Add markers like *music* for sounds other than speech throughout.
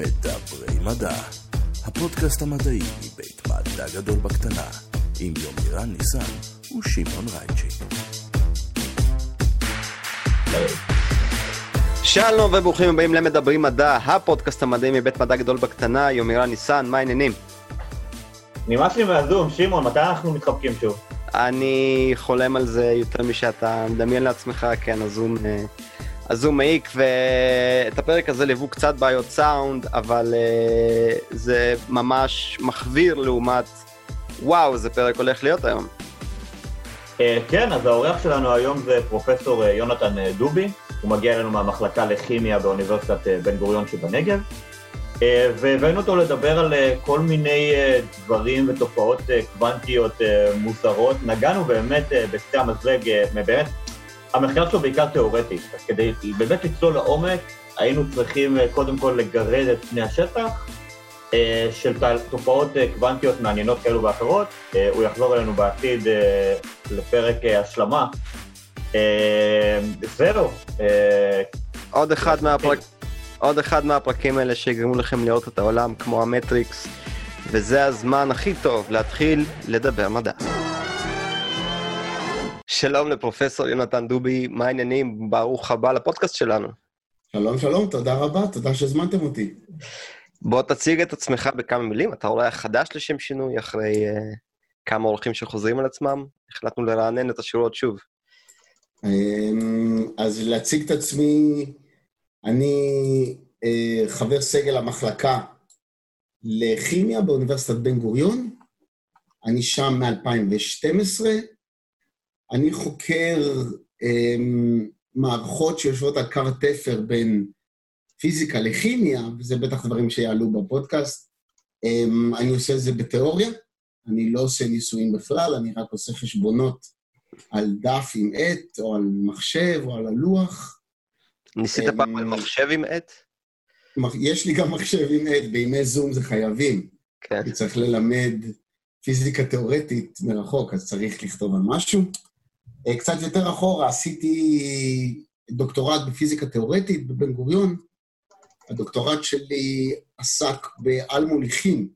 מדברי מדע, הפודקאסט המדעי מבית מדע גדול בקטנה, עם יומירן ניסן ושמעון רייצ'י. שלום וברוכים הבאים למדברים מדע, הפודקאסט המדעי מבית מדע גדול בקטנה, יומירן ניסן, מה העניינים? נמאס לי מהזום, שמעון, מתי אנחנו מתחבקים שוב? אני חולם על זה יותר משאתה מדמיין לעצמך, כן, הזום, הזום מעיק, ואת הפרק הזה ליוו קצת בעיות סאונד, אבל אה, זה ממש מחוויר לעומת, וואו, איזה פרק הולך להיות היום. אה, כן, אז האורח שלנו היום זה פרופסור אה, יונתן אה, דובי, הוא מגיע אלינו מהמחלקה לכימיה באוניברסיטת בן גוריון שבנגב, והבאנו אותו לדבר על כל מיני דברים ותופעות קוונטיות מוזרות. נגענו באמת בקצה המזלג, באמת, המחקר שלו בעיקר תיאורטי, אז כדי באמת לצלול לעומק, היינו צריכים אה, קודם כל לגרד את פני השטח אה, של תופעות אה, קוונטיות מעניינות כאלו ואחרות. הוא יחזור אלינו בעתיד לפרק השלמה. זהו, עוד אחד מהפרק... עוד אחד מהפרקים האלה שיגרמו לכם לראות את העולם כמו המטריקס, וזה הזמן הכי טוב להתחיל לדבר מדע. שלום לפרופסור יונתן דובי, מה העניינים? ברוך הבא לפודקאסט שלנו. שלום, שלום, תודה רבה, תודה שהזמנתם אותי. בוא תציג את עצמך בכמה מילים, אתה אורח חדש לשם שינוי, אחרי uh, כמה אורחים שחוזרים על עצמם, החלטנו לרענן את השורות שוב. אמ, אז להציג את עצמי, אני אה, חבר סגל המחלקה לכימיה באוניברסיטת בן גוריון, אני שם מ-2012, אני חוקר אמ, מערכות שיושבות על קו התפר בין פיזיקה לכימיה, וזה בטח דברים שיעלו בפודקאסט. אמ, אני עושה את זה בתיאוריה, אני לא עושה ניסויים בכלל, אני רק עושה חשבונות על דף עם עט, או על מחשב, או על הלוח. ניסית אמ, פעם על מחשב עם עט? יש לי גם מחשב עם עט, בימי זום זה חייבים. כן. כי צריך ללמד פיזיקה תיאורטית מרחוק, אז צריך לכתוב על משהו. אה, קצת יותר אחורה עשיתי דוקטורט בפיזיקה תיאורטית בבן גוריון. הדוקטורט שלי עסק בעל מוליכים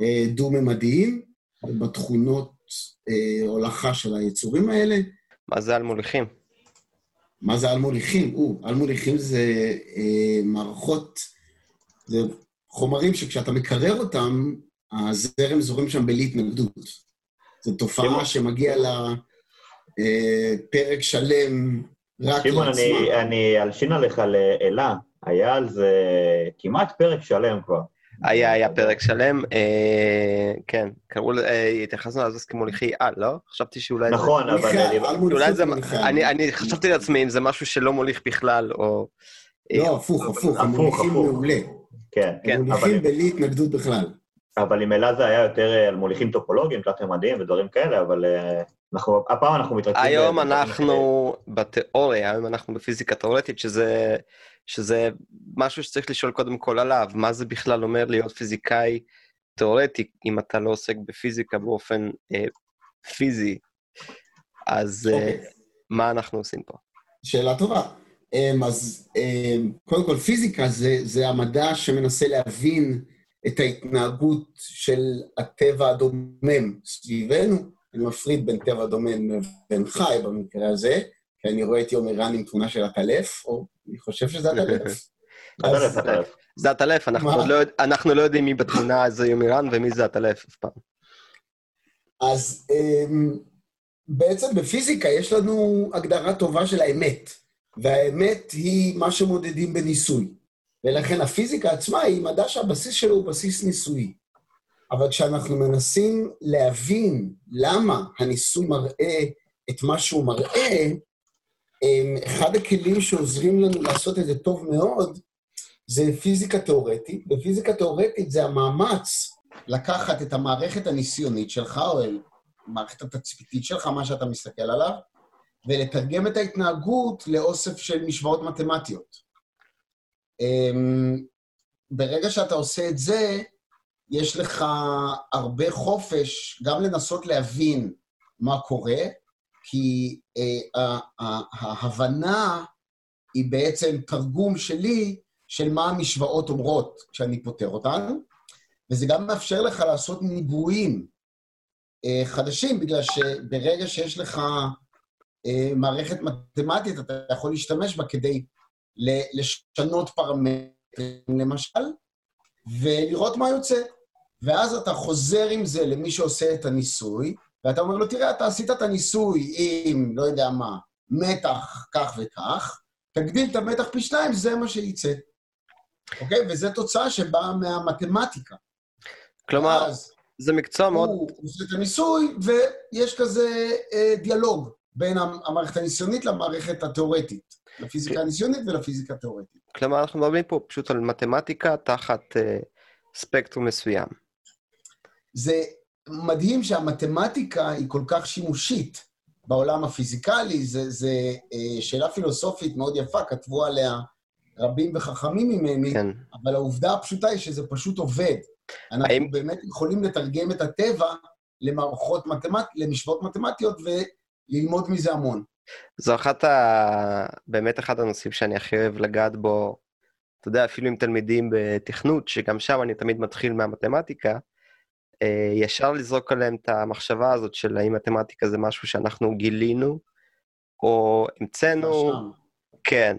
אה, דו-ממדיים, ובתכונות אה, הולכה של היצורים האלה. מה זה על מוליכים? מה זה על מוליכים? או, על מוליכים זה אה, מערכות, זה חומרים שכשאתה מקרר אותם, הזרם זורם שם בלי התנגדות. זו תופעה שמגיע לה פרק שלם רק שמעון, לעצמה. אני, אני אלשין עליך לאלה, היה על זה כמעט פרק שלם כבר. היה, היה פרק שלם, אה, כן, קראו, אה, התייחסנו לזה כמוליכי על, לא? חשבתי שאולי זה... נכון, אבל... על מוליכים אולי זה... אני, אני חשבתי לעצמי אם זה משהו שלא מוליך בכלל, או... אה, לא, הפוך, הפוך, המוליכים הפוך. מעולה. כן, כן, הם אבל, מוליכים בלי התנגדות בכלל. אבל עם אלה זה היה יותר אה, על מוליכים טופולוגיים, תלת-ממדיים ודברים כאלה, אבל אה, אנחנו, הפעם אנחנו מתרכזים... היום אנחנו בתיאוריה, היום אנחנו בפיזיקה תיאורטית, שזה, שזה משהו שצריך לשאול קודם כל עליו, מה זה בכלל אומר להיות פיזיקאי תיאורטי, אם אתה לא עוסק בפיזיקה באופן אה, פיזי, אז אה, אוקיי. מה אנחנו עושים פה? שאלה טובה. אמ, אז אמ, קודם כל, פיזיקה זה, זה המדע שמנסה להבין את ההתנהגות של הטבע הדומם סביבנו. אני מפריד בין טבע דומם לבין חי במקרה הזה, כי אני רואה את יומירן עם תמונה של עטלף, או אני חושב שזה עטלף. *laughs* זה הטלף, אנחנו, לא, אנחנו לא יודעים מי בתמונה זה יומירן ומי זה הטלף אף פעם. אז um, בעצם בפיזיקה יש לנו הגדרה טובה של האמת, והאמת היא מה שמודדים בניסוי. ולכן הפיזיקה עצמה היא מדע שהבסיס שלו הוא בסיס ניסויי. אבל כשאנחנו מנסים להבין למה הניסוי מראה את מה שהוא מראה, אמ, אחד הכלים שעוזרים לנו לעשות את זה טוב מאוד, זה פיזיקה תיאורטית. בפיזיקה תיאורטית זה המאמץ לקחת את המערכת הניסיונית שלך, או המערכת התצפיתית שלך, מה שאתה מסתכל עליו, ולתרגם את ההתנהגות לאוסף של משוואות מתמטיות. אמ, ברגע שאתה עושה את זה, יש לך הרבה חופש גם לנסות להבין מה קורה, כי אה, ההבנה היא בעצם תרגום שלי של מה המשוואות אומרות כשאני פותר אותן, וזה גם מאפשר לך לעשות ניבויים אה, חדשים, בגלל שברגע שיש לך אה, מערכת מתמטית, אתה יכול להשתמש בה כדי לשנות פרמטרים, למשל, ולראות מה יוצא. ואז אתה חוזר עם זה למי שעושה את הניסוי, ואתה אומר לו, תראה, אתה עשית את הניסוי עם, לא יודע מה, מתח כך וכך, תגדיל את המתח פי שניים, זה מה שייצא. אוקיי? וזו תוצאה שבאה מהמתמטיקה. כלומר, זה מקצוע מאוד... הוא עושה את הניסוי, ויש כזה אה, דיאלוג בין המערכת הניסיונית למערכת התיאורטית, לפיזיקה הניסיונית ולפיזיקה התיאורטית. כלומר, אנחנו מדברים פה פשוט על מתמטיקה תחת אה, ספקטרום מסוים. זה מדהים שהמתמטיקה היא כל כך שימושית בעולם הפיזיקלי, זו אה, שאלה פילוסופית מאוד יפה, כתבו עליה רבים וחכמים ממני, כן. אבל העובדה הפשוטה היא שזה פשוט עובד. אנחנו האם... באמת יכולים לתרגם את הטבע למערכות מתמט... למשוואות מתמטיות וללמוד מזה המון. זו אחת ה... באמת אחד הנושאים שאני הכי אוהב לגעת בו, אתה יודע, אפילו עם תלמידים בתכנות, שגם שם אני תמיד מתחיל מהמתמטיקה, אה, ישר לזרוק עליהם את המחשבה הזאת של האם מתמטיקה זה משהו שאנחנו גילינו, או המצאנו, כן,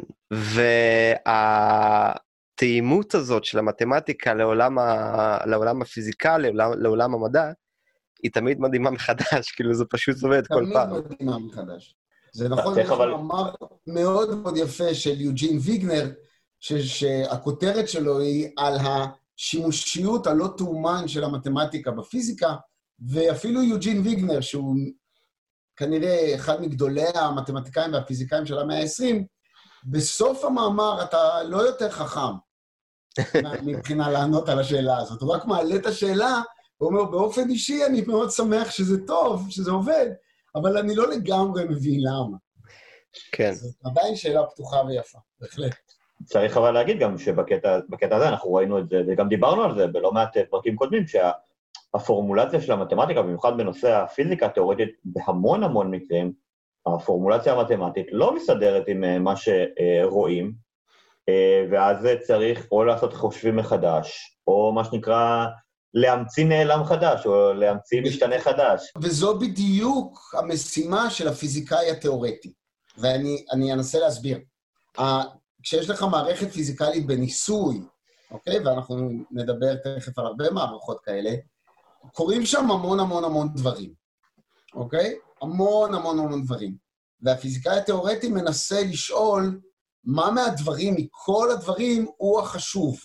והתאימות הזאת של המתמטיקה לעולם, ה... לעולם הפיזיקלי, לעולם, לעולם המדע, היא תמיד מדהימה מחדש, *laughs* כאילו זה פשוט עובד כל פעם. תמיד מדהימה מחדש. זה נכון, יש אבל... מאמר מאוד מאוד יפה של יוג'ין ויגנר, ש... שהכותרת שלו היא על השימושיות הלא תאומן של המתמטיקה בפיזיקה, ואפילו יוג'ין ויגנר, שהוא כנראה אחד מגדולי המתמטיקאים והפיזיקאים של המאה ה-20, בסוף המאמר אתה לא יותר חכם *laughs* מבחינה לענות על השאלה הזאת. הוא רק מעלה את השאלה, הוא אומר, באופן אישי אני מאוד שמח שזה טוב, שזה עובד, אבל אני לא לגמרי מבין למה. כן. זאת עדיין שאלה פתוחה ויפה, בהחלט. צריך אבל להגיד גם שבקטע הזה אנחנו ראינו את זה, וגם דיברנו על זה בלא מעט פרקים קודמים, שהפורמולציה של המתמטיקה, במיוחד בנושא הפיזיקה התיאורטית, בהמון המון מקרים, הפורמולציה המתמטית לא מסתדרת עם אה, מה שרואים, אה, ואז צריך או לעשות חושבים מחדש, או מה שנקרא להמציא נעלם חדש, או להמציא משתנה חדש. וזו בדיוק המשימה של הפיזיקאי התיאורטי, ואני אנסה להסביר. כשיש לך מערכת פיזיקלית בניסוי, אוקיי? ואנחנו נדבר תכף על הרבה מערכות כאלה, קורים שם המון המון המון דברים, אוקיי? המון המון המון דברים. והפיזיקאי התיאורטי מנסה לשאול מה מהדברים, מכל הדברים, הוא החשוב,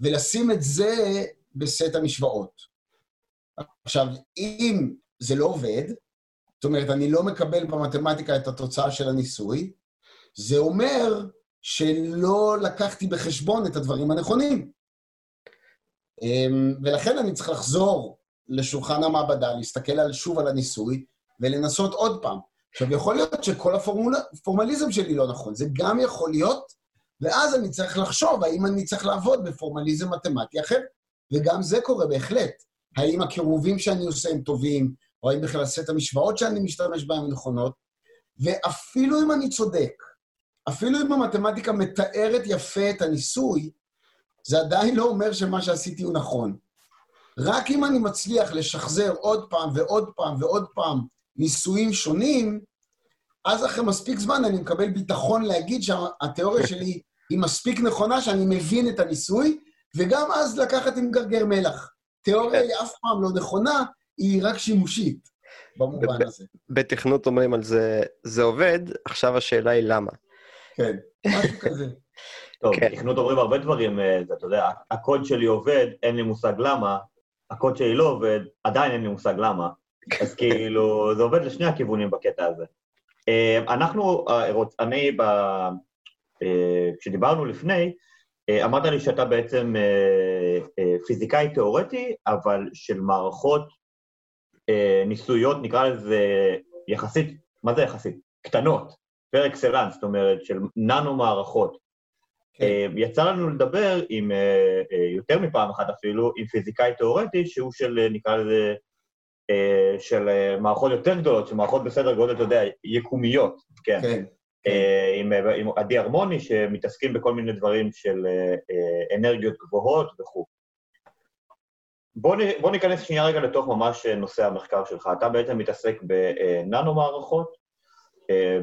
ולשים את זה בסט המשוואות. עכשיו, אם זה לא עובד, זאת אומרת, אני לא מקבל במתמטיקה את התוצאה של הניסוי, זה אומר שלא לקחתי בחשבון את הדברים הנכונים. אמ, ולכן אני צריך לחזור לשולחן המעבדה, להסתכל על, שוב על הניסוי, ולנסות עוד פעם. עכשיו, יכול להיות שכל הפורמליזם שלי לא נכון, זה גם יכול להיות, ואז אני צריך לחשוב האם אני צריך לעבוד בפורמליזם מתמטי אחר, וגם זה קורה בהחלט. האם הקירובים שאני עושה הם טובים, או האם בכלל סט המשוואות שאני משתמש בהן נכונות, ואפילו אם אני צודק, אפילו אם המתמטיקה מתארת יפה את הניסוי, זה עדיין לא אומר שמה שעשיתי הוא נכון. רק אם אני מצליח לשחזר עוד פעם ועוד פעם ועוד פעם ניסויים שונים, אז אחרי מספיק זמן אני מקבל ביטחון להגיד שהתיאוריה שלי היא מספיק נכונה, שאני מבין את הניסוי, וגם אז לקחת עם גרגר מלח. תיאוריה היא אף פעם לא נכונה, היא רק שימושית במובן הזה. בתכנות אומרים על זה, זה עובד, עכשיו השאלה היא למה. כן, משהו כזה. *laughs* טוב, כן. בתכנות אומרים הרבה דברים, אה, אתה יודע, הקוד שלי עובד, אין לי מושג למה, הקוד שלי לא עובד, עדיין אין לי מושג למה. אז *laughs* כאילו, זה עובד לשני הכיוונים בקטע הזה. אה, אנחנו, אה, אני, כשדיברנו לפני, אמרת לי שאתה בעצם פיזיקאי תיאורטי, אבל של מערכות ניסויות, נקרא לזה יחסית, מה זה יחסית? קטנות, פר אקסלנס, זאת אומרת, של ננו מערכות. כן. יצא לנו לדבר עם, יותר מפעם אחת אפילו, עם פיזיקאי תיאורטי, שהוא של, נקרא לזה, של מערכות יותר גדולות, של מערכות בסדר גודל, אתה יודע, יקומיות, כן. כן. אה, עם, עם עדי הרמוני, שמתעסקים בכל מיני דברים של אנרגיות גבוהות וכו'. בוא, בוא ניכנס שנייה רגע לתוך ממש נושא המחקר שלך. אתה בעצם מתעסק בננו-מערכות,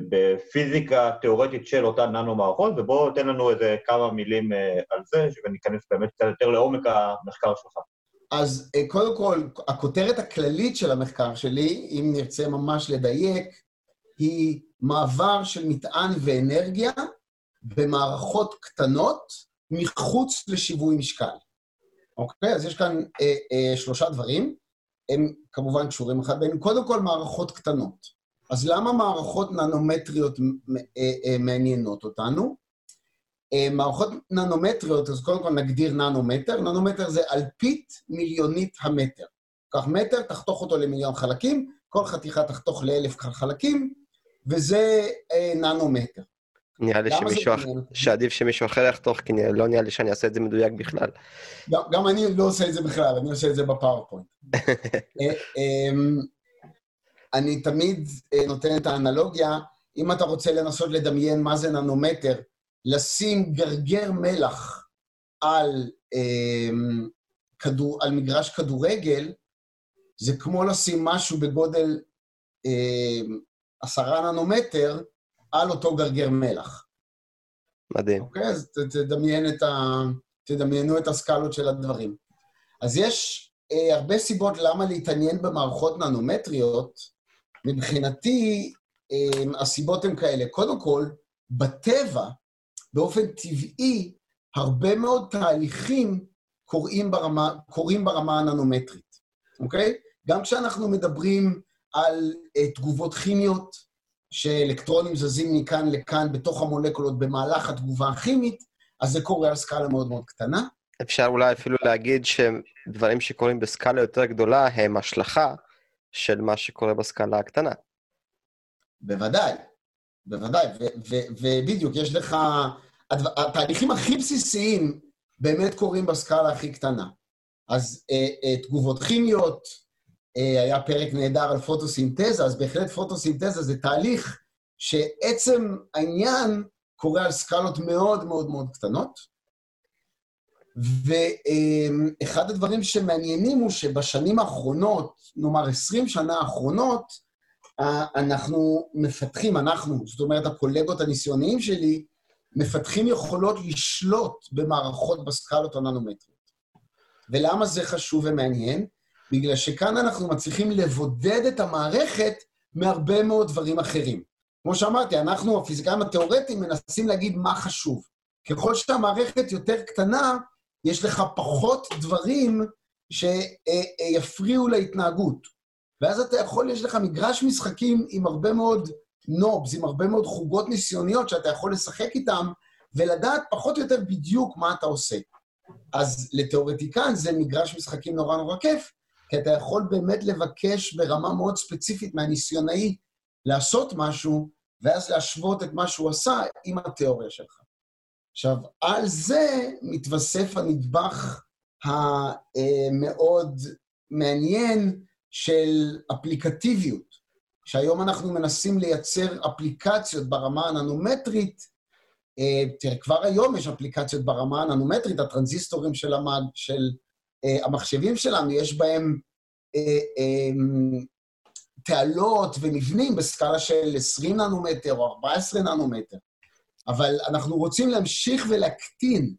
בפיזיקה תיאורטית של אותן ננו-מערכות, ובוא תן לנו איזה כמה מילים על זה, וניכנס באמת קצת יותר לעומק המחקר שלך. אז קודם כל, הכותרת הכללית של המחקר שלי, אם נרצה ממש לדייק, היא מעבר של מטען ואנרגיה במערכות קטנות מחוץ לשיווי משקל. אוקיי? אז יש כאן אה, אה, שלושה דברים, הם כמובן קשורים אחד ביניהם. קודם כל, מערכות קטנות. אז למה מערכות ננומטריות אה, אה, מעניינות אותנו? אה, מערכות ננומטריות, אז קודם כל נגדיר ננומטר. ננומטר זה אלפית מיליונית המטר. קח מטר, תחתוך אותו למיליון חלקים, כל חתיכה תחתוך לאלף חלקים, וזה אה, ננומטר. נראה לי שמישהו אחר, שעדיף שמישהו אחר יחתוך, כי לא נראה לי שאני אעשה את זה מדויק בכלל. גם, גם אני לא עושה את זה בכלל, אני עושה את זה בפאורפוינט. *laughs* אה, אמ, אני תמיד אה, נותן את האנלוגיה, אם אתה רוצה לנסות לדמיין מה זה ננומטר, לשים גרגר מלח על, אמ, כדור, על מגרש כדורגל, זה כמו לשים משהו בגודל אמ, עשרה ננומטר על אותו גרגר מלח. מדהים. אוקיי? אז תדמיין את ה... תדמיינו את הסקלות של הדברים. אז יש אה, הרבה סיבות למה להתעניין במערכות ננומטריות. מבחינתי, אה, הסיבות הן כאלה. קודם כל, בטבע, באופן טבעי, הרבה מאוד תהליכים קורים ברמה, קורים ברמה הננומטרית, אוקיי? גם כשאנחנו מדברים על uh, תגובות כימיות, שאלקטרונים זזים מכאן לכאן בתוך המולקולות במהלך התגובה הכימית, אז זה קורה על סקאלה מאוד מאוד קטנה. אפשר אולי אפילו להגיד שדברים שקורים בסקאלה יותר גדולה הם השלכה של מה שקורה בסקאלה הקטנה. בוודאי, בוודאי, ובדיוק, יש לך... התהליכים הכי בסיסיים באמת קורים בסקאלה הכי קטנה. אז אה, אה, תגובות כימיות, אה, היה פרק נהדר על פוטוסינתזה, אז בהחלט פוטוסינתזה זה תהליך שעצם העניין קורה על סקלות מאוד מאוד מאוד קטנות. ואחד הדברים שמעניינים הוא שבשנים האחרונות, נאמר 20 שנה האחרונות, אנחנו מפתחים, אנחנו, זאת אומרת הקולגות הניסיוניים שלי, מפתחים יכולות לשלוט במערכות בסקלות הננומטריות. ולמה זה חשוב ומעניין? בגלל שכאן אנחנו מצליחים לבודד את המערכת מהרבה מאוד דברים אחרים. כמו שאמרתי, אנחנו, הפיזיקאים התיאורטיים, מנסים להגיד מה חשוב. ככל שהמערכת יותר קטנה, יש לך פחות דברים שיפריעו להתנהגות. ואז אתה יכול, יש לך מגרש משחקים עם הרבה מאוד נובס, עם הרבה מאוד חוגות ניסיוניות שאתה יכול לשחק איתם, ולדעת פחות או יותר בדיוק מה אתה עושה. אז לתיאורטיקן זה מגרש משחקים נורא נורא כיף, כי אתה יכול באמת לבקש ברמה מאוד ספציפית מהניסיונאי לעשות משהו, ואז להשוות את מה שהוא עשה עם התיאוריה שלך. עכשיו, על זה מתווסף הנדבך המאוד מעניין של אפליקטיביות, שהיום אנחנו מנסים לייצר אפליקציות ברמה הננומטרית, אה, תראה, כבר היום יש אפליקציות ברמה הננומטרית, הטרנזיסטורים של, המד, של המחשבים שלנו, יש בהם uh, um, תעלות ומבנים בסקאלה של 20 ננומטר או 14 ננומטר, אבל אנחנו רוצים להמשיך ולהקטין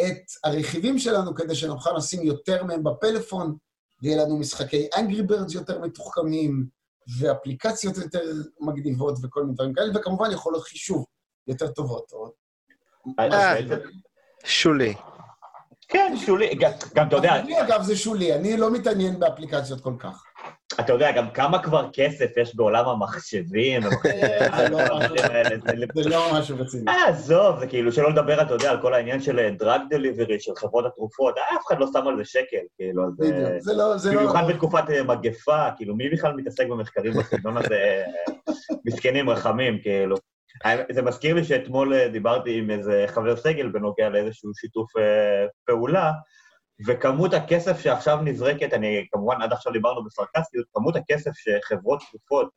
את הרכיבים שלנו כדי שנוכל לשים יותר מהם בפלאפון, ויהיה לנו משחקי Angry Birds יותר מתוחכמים, ואפליקציות יותר מגניבות וכל מיני דברים כאלה, וכמובן יכולות חישוב יותר טובות. שולי. כן, שולי, גם אתה יודע... אני אגב זה שולי, אני לא מתעניין באפליקציות כל כך. אתה יודע, גם כמה כבר כסף יש בעולם המחשבים, *laughs* זה לא משהו רציני. אה, עזוב, זה כאילו, שלא לדבר, אתה יודע, על כל העניין של דרג דליברי, של חברות התרופות, אף אחד לא שם על זה שקל, כאילו, זה לא... במיוחד בתקופת מגפה, כאילו, מי בכלל מתעסק במחקרים בסגנון הזה? מסכנים, רחמים, כאילו. זה מזכיר לי שאתמול אה, דיברתי עם איזה חבר סגל בנוגע לאיזשהו שיתוף אה, פעולה, וכמות הכסף שעכשיו נזרקת, אני כמובן עד עכשיו דיברנו בסרקסטיות, כמות הכסף שחברות תרופות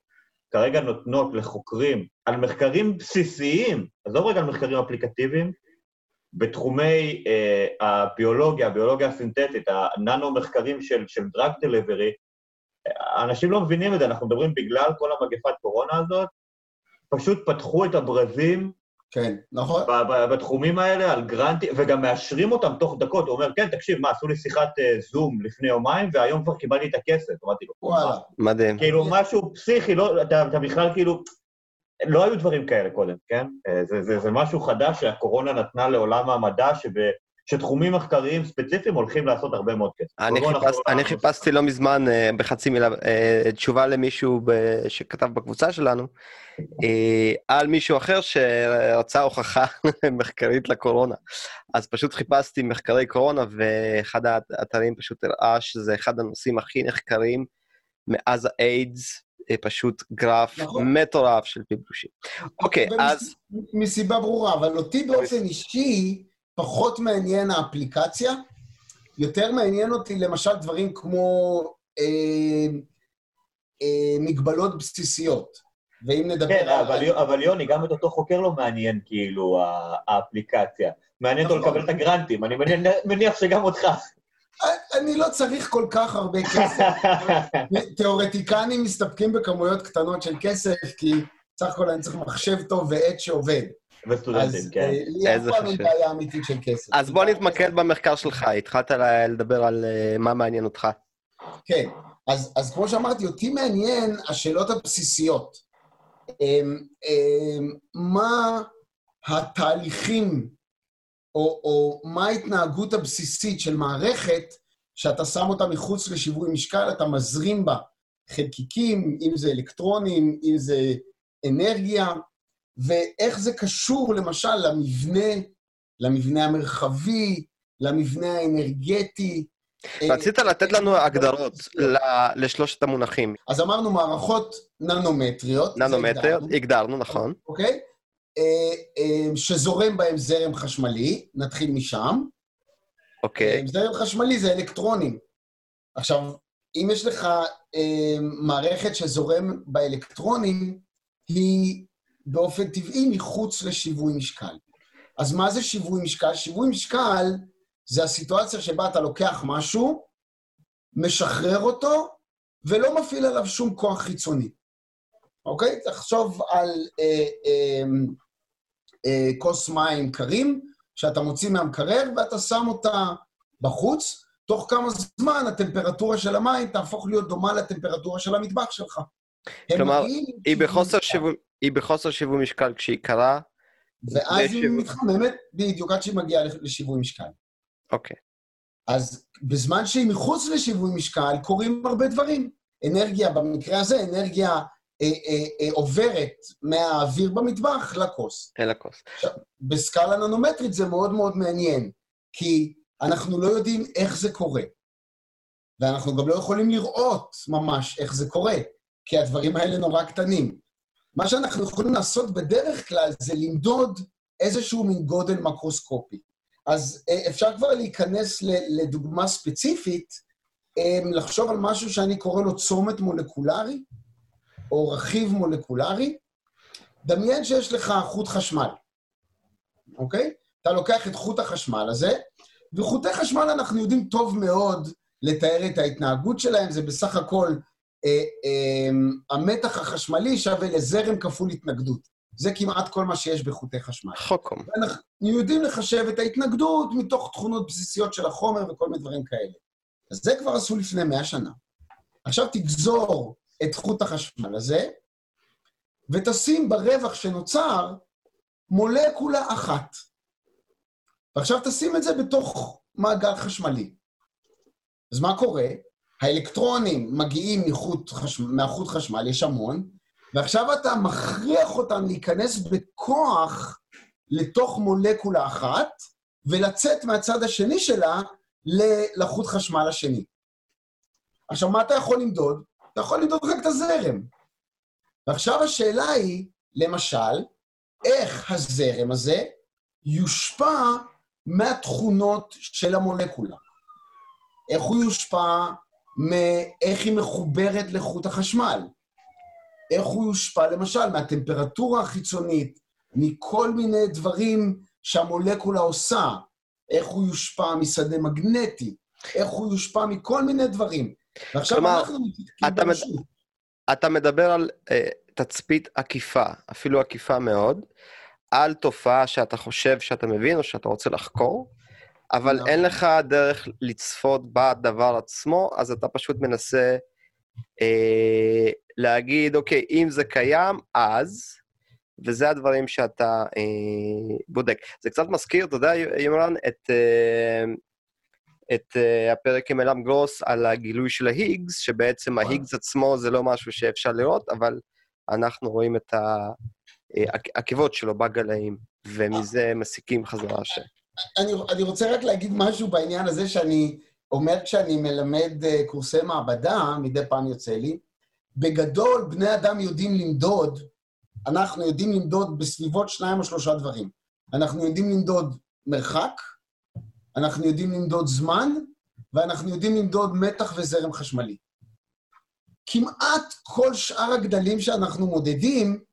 כרגע נותנות לחוקרים על מחקרים בסיסיים, עזוב רגע על מחקרים אפליקטיביים, בתחומי אה, הביולוגיה, הביולוגיה הסינתטית, הננו-מחקרים של, של דרג דליברי, אנשים לא מבינים את זה, אנחנו מדברים בגלל כל המגפת קורונה הזאת, פשוט פתחו את הברזים כן, נכון. בתחומים האלה, על גרנטים, וגם מאשרים אותם תוך דקות. הוא אומר, כן, תקשיב, מה, עשו לי שיחת uh, זום לפני יומיים, והיום כבר קיבלתי את הכסף. אמרתי לו, וואלה. מדהים. כאילו, משהו פסיכי, לא, אתה, אתה בכלל כאילו... לא היו דברים כאלה קודם, כן? אה, זה, זה, זה משהו חדש שהקורונה נתנה לעולם המדע, שב, שתחומים מחקריים ספציפיים הולכים לעשות הרבה מאוד כסף. אני, חיפש, אני חיפשתי לא מזמן, אה, בחצי מילה, אה, תשובה למישהו ב, שכתב בקבוצה שלנו, על מישהו אחר שרצה הוכחה *laughs* מחקרית לקורונה. אז פשוט חיפשתי מחקרי קורונה, ואחד האתרים פשוט הראה שזה אחד הנושאים הכי נחקרים מאז האיידס אה, פשוט גרף נכון. מטורף של ביקושים. אוקיי, ומס, אז... מסיבה ברורה, אבל אותי באופן אישי פחות מעניין האפליקציה, יותר מעניין אותי למשל דברים כמו אה, אה, מגבלות בסיסיות. ואם נדבר כן, על... אבל, אבל יוני, גם את אותו חוקר לא מעניין כאילו האפליקציה. מעניין אותו נכון. לקבל את הגרנטים, אני מניח שגם אותך. אני לא צריך כל כך הרבה כסף. תיאורטיקנים מסתפקים בכמויות קטנות של כסף, כי סך הכל אני צריך מחשב טוב ועט שעובד. וסטודנטים, כן. אז לי אף פעם אין בעיה אמיתית של כסף. אז בוא נתמקד במחקר שלך, התחלת לדבר על אה, מה מעניין אותך. כן, אז, אז כמו שאמרתי, אותי מעניין השאלות הבסיסיות. אמ, אמ, מה התהליכים או, או מה ההתנהגות הבסיסית של מערכת שאתה שם אותה מחוץ לשיווי משקל, אתה מזרים בה חלקיקים, אם זה אלקטרונים, אם זה אנרגיה, ואיך זה קשור למשל למבנה, למבנה המרחבי, למבנה האנרגטי. רצית לתת לנו הגדרות לשלושת המונחים. אז אמרנו מערכות ננומטריות. ננומטריות, הגדרנו, נכון. אוקיי? אה, אה, שזורם בהם זרם חשמלי, נתחיל משם. אוקיי. Okay. אה, זרם חשמלי זה אלקטרונים. עכשיו, אם יש לך אה, מערכת שזורם באלקטרונים, היא באופן טבעי מחוץ לשיווי משקל. אז מה זה שיווי משקל? שיווי משקל זה הסיטואציה שבה אתה לוקח משהו, משחרר אותו, ולא מפעיל עליו שום כוח חיצוני. אוקיי? תחשוב על אה, אה, אה, כוס מים קרים, שאתה מוציא מהמקרר ואתה שם אותה בחוץ, תוך כמה זמן הטמפרטורה של המים תהפוך להיות דומה לטמפרטורה של המטבח שלך. כלומר, היא בחוסר, שיווי, היא בחוסר שיווי משקל כשהיא קרה. ואז היא שיווי... מתחממת בדיוק עד שהיא מגיעה לשיווי משקל. אוקיי. אז בזמן שהיא מחוץ לשיווי משקל, קורים הרבה דברים. אנרגיה, במקרה הזה, אנרגיה אה, אה, אה, עוברת מהאוויר במטבח לכוס. אל הכוס. עכשיו, בסקאלה ננומטרית זה מאוד מאוד מעניין, כי אנחנו לא יודעים איך זה קורה. ואנחנו גם לא יכולים לראות ממש איך זה קורה, כי הדברים האלה נורא קטנים. מה שאנחנו יכולים לעשות בדרך כלל זה למדוד איזשהו מין גודל מקרוסקופי. אז אפשר כבר להיכנס לדוגמה ספציפית, לחשוב על משהו שאני קורא לו צומת מולקולרי, או רכיב מולקולרי, דמיין שיש לך חוט חשמל, אוקיי? אתה לוקח את חוט החשמל הזה, וחוטי חשמל אנחנו יודעים טוב מאוד לתאר את ההתנהגות שלהם, זה בסך הכל אה, אה, המתח החשמלי שווה לזרם כפול התנגדות. זה כמעט כל מה שיש בחוטי חשמל. חוקום. אנחנו יודעים לחשב את ההתנגדות מתוך תכונות בסיסיות של החומר וכל מיני דברים כאלה. אז זה כבר עשו לפני מאה שנה. עכשיו תגזור את חוט החשמל הזה, ותשים ברווח שנוצר מולקולה אחת. ועכשיו תשים את זה בתוך מעגל חשמלי. אז מה קורה? האלקטרונים מגיעים מחוט חשמל, מהחוט חשמל, יש המון, ועכשיו אתה מכריח אותם להיכנס בכוח לתוך מולקולה אחת, ולצאת מהצד השני שלה לחוט חשמל השני. עכשיו, מה אתה יכול למדוד? אתה יכול למדוד רק את הזרם. ועכשיו השאלה היא, למשל, איך הזרם הזה יושפע מהתכונות של המולקולה. איך הוא יושפע מאיך היא מחוברת לחוט החשמל. איך הוא יושפע, למשל, מהטמפרטורה החיצונית, מכל מיני דברים שהמולקולה עושה, איך הוא יושפע משדה מגנטי, איך הוא יושפע מכל מיני דברים. ועכשיו כלומר, אנחנו מתעסקים אתה ברשות. אתה מדבר על אה, תצפית עקיפה, אפילו עקיפה מאוד, על תופעה שאתה חושב שאתה מבין או שאתה רוצה לחקור, אבל נכון. אין לך דרך לצפות בדבר עצמו, אז אתה פשוט מנסה אה, להגיד, אוקיי, אם זה קיים, אז, וזה הדברים שאתה אה, בודק. זה קצת מזכיר, אתה יודע, ימרן, את, אה, את אה, הפרק עם אלעם גרוס על הגילוי של ההיגס, שבעצם וואו. ההיגס עצמו זה לא משהו שאפשר לראות, אבל אנחנו רואים את העקבות שלו בגלאים, ומזה מסיקים חזרה ש... אני, אני רוצה רק להגיד משהו בעניין הזה שאני אומר כשאני מלמד אה, קורסי מעבדה, מדי פעם יוצא לי. בגדול, בני אדם יודעים למדוד, אנחנו יודעים למדוד בסביבות שניים או שלושה דברים. אנחנו יודעים למדוד מרחק, אנחנו יודעים למדוד זמן, ואנחנו יודעים למדוד מתח וזרם חשמלי. כמעט כל שאר הגדלים שאנחנו מודדים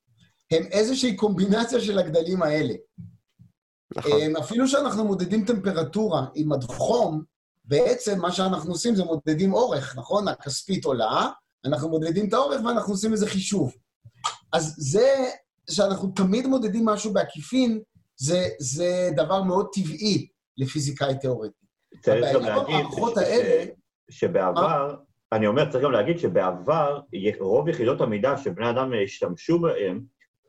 הם איזושהי קומבינציה של הגדלים האלה. נכון. אמ, אפילו שאנחנו מודדים טמפרטורה עם מד חום, בעצם מה שאנחנו עושים זה מודדים אורך, נכון? הכספית עולה, אנחנו מודדים את האורך ואנחנו עושים איזה חישוב. אז זה שאנחנו תמיד מודדים משהו בעקיפין, זה, זה דבר מאוד טבעי לפיזיקאי תיאורטי. צריך גם להגיד ש- האלה- שבעבר, אני אומר, צריך גם להגיד שבעבר, רוב יחידות המידה שבני אדם השתמשו בהן,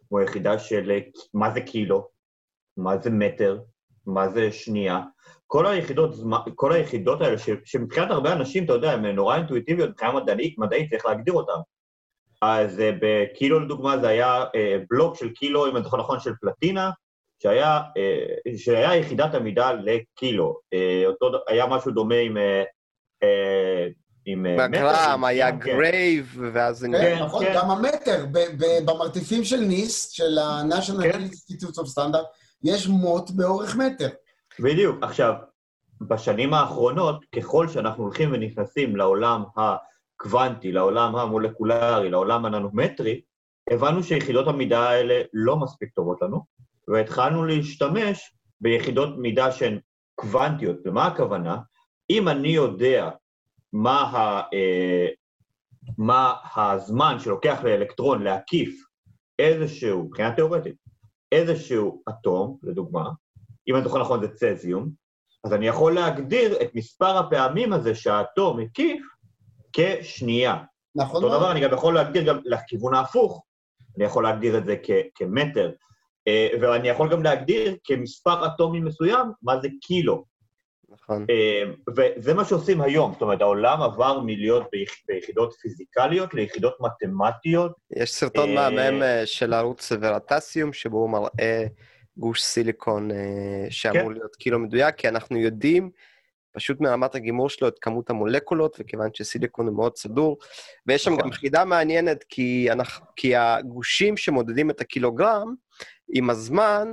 כמו יחידה של אה, מה זה קילו, מה זה מטר, מה זה שנייה, כל היחידות, כל היחידות האלה, ש- שמבחינת הרבה אנשים, אתה יודע, הן נורא אינטואיטיביות, מבחינה מדעית, מדעית צריך להגדיר אותן. אז אה, בקילו, לדוגמה, זה היה אה, בלוק של קילו, אם אני זוכר נכון, של פלטינה, שהיה, אה, שהיה יחידת עמידה לקילו. אה, אותו, היה משהו דומה עם... עם מטר, בגרם עם- היה. גרב, ואז זה כן, נהיה... כן, נכון, כן. גם המטר, ב- ב- במרתפים של ניס, של ה-National כן. Institute of Standard, יש מוט באורך מטר. בדיוק. עכשיו, בשנים האחרונות, ככל שאנחנו הולכים ונכנסים לעולם הקוונטי, לעולם המולקולרי, לעולם הננומטרי, הבנו שיחידות המידה האלה לא מספיק טובות לנו, והתחלנו להשתמש ביחידות מידה שהן קוונטיות. ומה הכוונה? אם אני יודע מה, ה, אה, מה הזמן שלוקח לאלקטרון להקיף איזשהו, מבחינה תיאורטית, איזשהו אטום, לדוגמה, אם אני זוכר נכון זה צזיום, אז אני יכול להגדיר את מספר הפעמים הזה שהאטום הקיף כשנייה. נכון אותו? דבר אני גם יכול להגדיר גם לכיוון ההפוך, אני יכול להגדיר את זה כ- כמטר, אה, ואני יכול גם להגדיר כמספר אטומים מסוים מה זה קילו. נכון. אה, וזה מה שעושים היום, זאת אומרת, העולם עבר מלהיות ביח- ביחידות פיזיקליות ליחידות מתמטיות. יש סרטון אה, מהמם אה, של ערוץ ורטסיום, שבו הוא מראה גוש סיליקון שאמור כן. להיות קילו מדויק, כי אנחנו יודעים פשוט מרמת הגימור שלו את כמות המולקולות, וכיוון שסיליקון הוא מאוד סדור. ויש שם נכון. גם חידה מעניינת, כי, אנחנו, כי הגושים שמודדים את הקילוגרם, עם הזמן,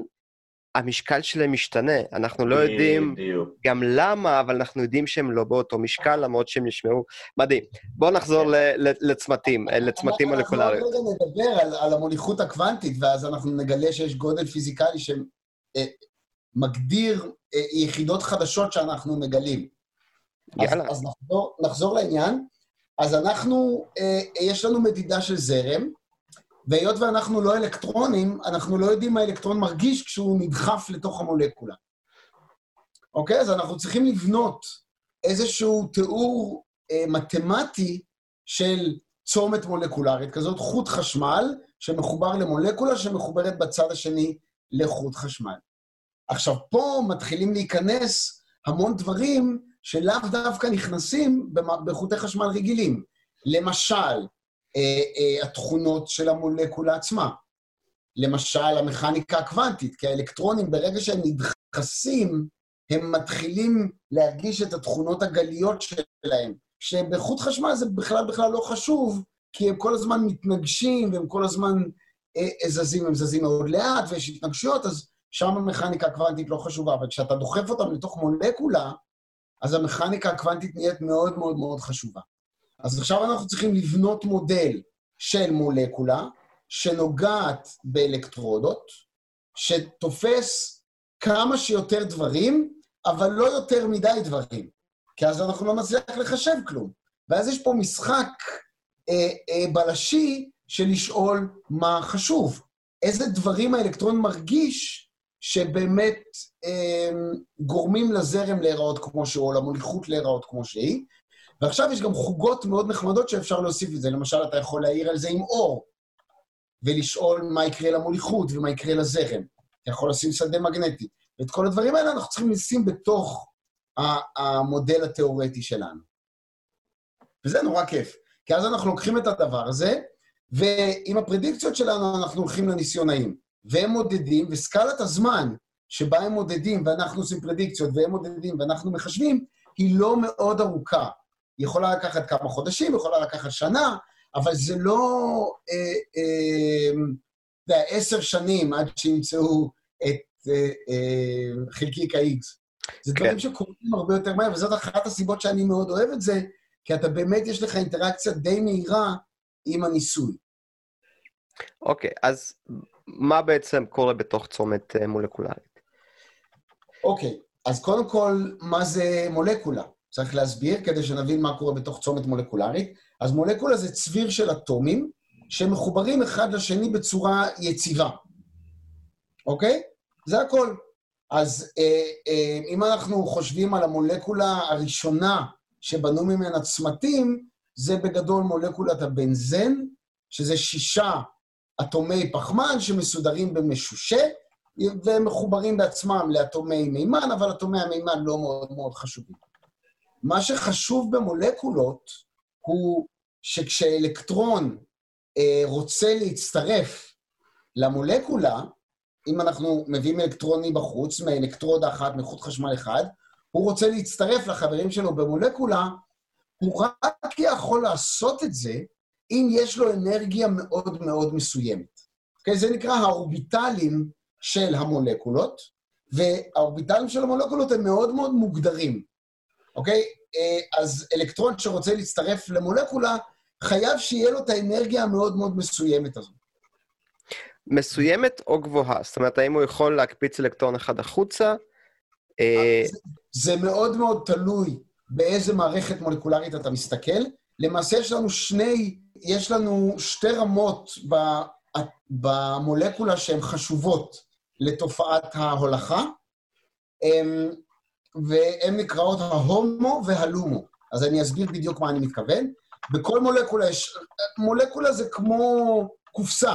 המשקל שלהם משתנה. אנחנו לא יודעים בדיוק. גם למה, אבל אנחנו יודעים שהם לא באותו משקל, למרות שהם נשמעו מדהים. בואו נחזור כן. לצמתים, אה, לצמתים אנחנו עוד מולקולריים. רגע נדבר על, על המוליכות הקוונטית, ואז אנחנו נגלה שיש גודל פיזיקלי שמגדיר אה, יחידות חדשות שאנחנו מגלים. יאללה. אז, אז נחזור, נחזור לעניין. אז אנחנו, אה, יש לנו מדידה של זרם, והיות ואנחנו לא אלקטרונים, אנחנו לא יודעים מה האלקטרון מרגיש כשהוא נדחף לתוך המולקולה. אוקיי? אז אנחנו צריכים לבנות איזשהו תיאור אה, מתמטי של צומת מולקולרית כזאת, חוט חשמל שמחובר למולקולה שמחוברת בצד השני לחוט חשמל. עכשיו, פה מתחילים להיכנס המון דברים שלאו דווקא נכנסים בחוטי חשמל רגילים. למשל, התכונות של המולקולה עצמה. למשל, המכניקה הקוונטית, כי האלקטרונים, ברגע שהם נדחסים, הם מתחילים להרגיש את התכונות הגליות שלהם, שבחוט חשמל זה בכלל בכלל לא חשוב, כי הם כל הזמן מתנגשים והם כל הזמן אה, זזים, הם זזים מאוד לאט ויש התנגשויות, אז שם המכניקה הקוונטית לא חשובה, אבל כשאתה דוחף אותם לתוך מולקולה, אז המכניקה הקוונטית נהיית מאוד מאוד מאוד חשובה. אז עכשיו אנחנו צריכים לבנות מודל של מולקולה שנוגעת באלקטרודות, שתופס כמה שיותר דברים, אבל לא יותר מדי דברים, כי אז אנחנו לא נצליח לחשב כלום. ואז יש פה משחק אה, אה, בלשי של לשאול מה חשוב. איזה דברים האלקטרון מרגיש שבאמת אה, גורמים לזרם להיראות כמו שהוא, או למוליכות להיראות כמו שהיא. ועכשיו יש גם חוגות מאוד נחמדות שאפשר להוסיף את זה. למשל, אתה יכול להעיר על זה עם אור, ולשאול מה יקרה למוליכות ומה יקרה לזרם. אתה יכול לשים שדה מגנטי. ואת כל הדברים האלה אנחנו צריכים לשים בתוך המודל התיאורטי שלנו. וזה נורא כיף, כי אז אנחנו לוקחים את הדבר הזה, ועם הפרדיקציות שלנו אנחנו הולכים לניסיונאים. והם מודדים, וסקלת הזמן שבה הם מודדים ואנחנו עושים פרדיקציות והם מודדים ואנחנו מחשבים, היא לא מאוד ארוכה. היא יכולה לקחת כמה חודשים, יכולה לקחת שנה, אבל זה לא, אתה יודע, עשר שנים עד שימצאו את אה, אה, חלקיק ה-X. זה כן. דברים שקורים הרבה יותר מהר, וזאת אחת הסיבות שאני מאוד אוהב את זה, כי אתה באמת, יש לך אינטראקציה די מהירה עם הניסוי. אוקיי, okay, אז מה בעצם קורה בתוך צומת אה, מולקולרית? אוקיי, okay, אז קודם כל, מה זה מולקולה? צריך להסביר כדי שנבין מה קורה בתוך צומת מולקולרית. אז מולקולה זה צביר של אטומים שמחוברים אחד לשני בצורה יציבה, אוקיי? זה הכל. אז אה, אה, אם אנחנו חושבים על המולקולה הראשונה שבנו ממנה צמתים, זה בגדול מולקולת הבנזן, שזה שישה אטומי פחמן שמסודרים במשושה, והם מחוברים בעצמם לאטומי מימן, אבל אטומי המימן לא מאוד מאוד חשובים. מה שחשוב במולקולות הוא שכשאלקטרון אה, רוצה להצטרף למולקולה, אם אנחנו מביאים אלקטרון מבחוץ, מאלקטרודה אחת, מחוט חשמל אחד, הוא רוצה להצטרף לחברים שלו במולקולה, הוא רק יכול לעשות את זה אם יש לו אנרגיה מאוד מאוד מסוימת. Okay, זה נקרא האורביטלים של המולקולות, והאורביטלים של המולקולות הם מאוד מאוד מוגדרים. אוקיי? Okay? אז אלקטרון שרוצה להצטרף למולקולה, חייב שיהיה לו את האנרגיה המאוד מאוד מסוימת הזאת. מסוימת או גבוהה? זאת אומרת, האם הוא יכול להקפיץ אלקטרון אחד החוצה? אה, זה, זה מאוד מאוד תלוי באיזה מערכת מולקולרית אתה מסתכל. למעשה יש לנו שני, יש לנו שתי רמות ב, במולקולה שהן חשובות לתופעת ההולכה, והן נקראות ההומו והלומו. אז אני אסביר בדיוק מה אני מתכוון. בכל מולקולה יש... מולקולה זה כמו קופסה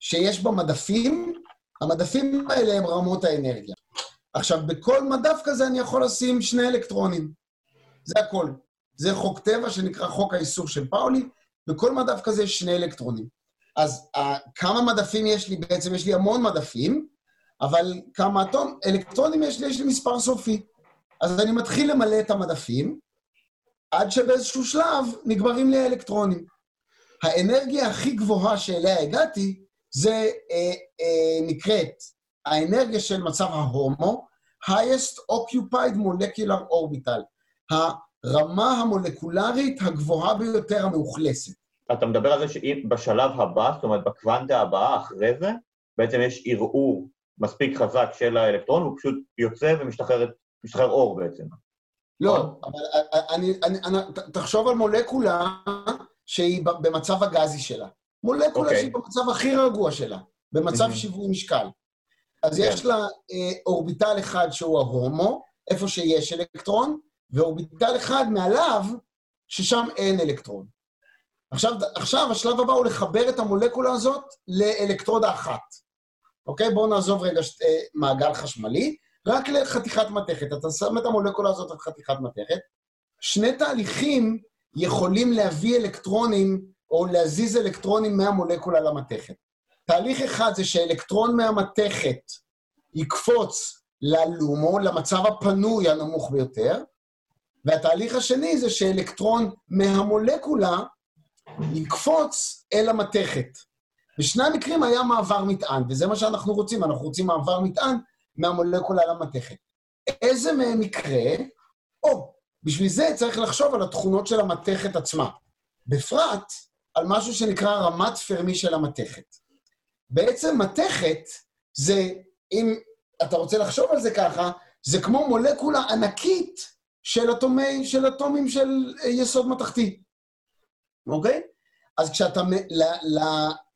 שיש בה מדפים, המדפים האלה הם רמות האנרגיה. עכשיו, בכל מדף כזה אני יכול לשים שני אלקטרונים. זה הכל. זה חוק טבע שנקרא חוק האיסור של פאולי, בכל מדף כזה יש שני אלקטרונים. אז uh, כמה מדפים יש לי? בעצם יש לי המון מדפים, אבל כמה אטום, אלקטרונים יש לי? יש לי מספר סופי. אז אני מתחיל למלא את המדפים, עד שבאיזשהו שלב נגברים לי האלקטרונים. האנרגיה הכי גבוהה שאליה הגעתי, זה אה, אה, נקראת האנרגיה של מצב ההומו, highest occupied molecular orbital, הרמה המולקולרית הגבוהה ביותר המאוכלסת. אתה מדבר על זה שבשלב הבא, זאת אומרת בקוונטה הבאה, אחרי זה, בעצם יש ערעור מספיק חזק של האלקטרון, הוא פשוט יוצא ומשתחרר אור בעצם. לא, אבל אני, אני, אני, תחשוב על מולקולה שהיא במצב הגזי שלה. מולקולה okay. אוקיי. שהיא במצב הכי רגוע שלה, במצב mm-hmm. שיווי משקל. אז okay. כן. יש לה אה, אורביטל אחד שהוא ההומו, איפה שיש אלקטרון, ואורביטל אחד מעליו, ששם אין אלקטרון. עכשיו, עכשיו השלב הבא הוא לחבר את המולקולה הזאת לאלקטרודה אחת. אוקיי? בואו נעזוב רגע שת, אה, מעגל חשמלי, רק לחתיכת מתכת. אתה שם את המולקולה הזאת על חתיכת מתכת. שני תהליכים יכולים להביא אלקטרונים או להזיז אלקטרונים מהמולקולה למתכת. תהליך אחד זה שאלקטרון מהמתכת יקפוץ ללומו, למצב הפנוי הנמוך ביותר, והתהליך השני זה שאלקטרון מהמולקולה יקפוץ אל המתכת. בשני המקרים היה מעבר מטען, וזה מה שאנחנו רוצים, אנחנו רוצים מעבר מטען מהמולקולה למתכת. איזה מהם יקרה? או, בשביל זה צריך לחשוב על התכונות של המתכת עצמה. בפרט, על משהו שנקרא רמת פרמי של המתכת. בעצם מתכת זה, אם אתה רוצה לחשוב על זה ככה, זה כמו מולקולה ענקית של, אטומי, של אטומים של יסוד מתכתי, אוקיי? אז כשאתה... ל, ל,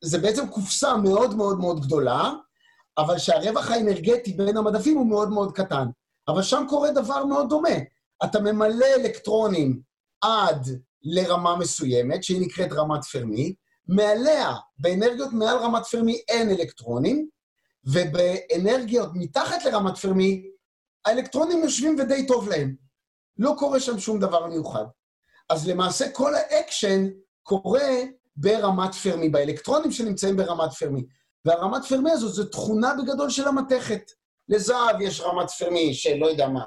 זה בעצם קופסה מאוד מאוד מאוד גדולה, אבל שהרווח האנרגטי בין המדפים הוא מאוד מאוד קטן. אבל שם קורה דבר מאוד דומה. אתה ממלא אלקטרונים עד לרמה מסוימת, שהיא נקראת רמת פרמי, מעליה, באנרגיות מעל רמת פרמי אין אלקטרונים, ובאנרגיות מתחת לרמת פרמי, האלקטרונים יושבים ודי טוב להם. לא קורה שם שום דבר מיוחד. אז למעשה כל האקשן קורה ברמת פרמי, באלקטרונים שנמצאים ברמת פרמי. והרמת פרמי הזו זו תכונה בגדול של המתכת. לזהב יש רמת פרמי של לא יודע מה,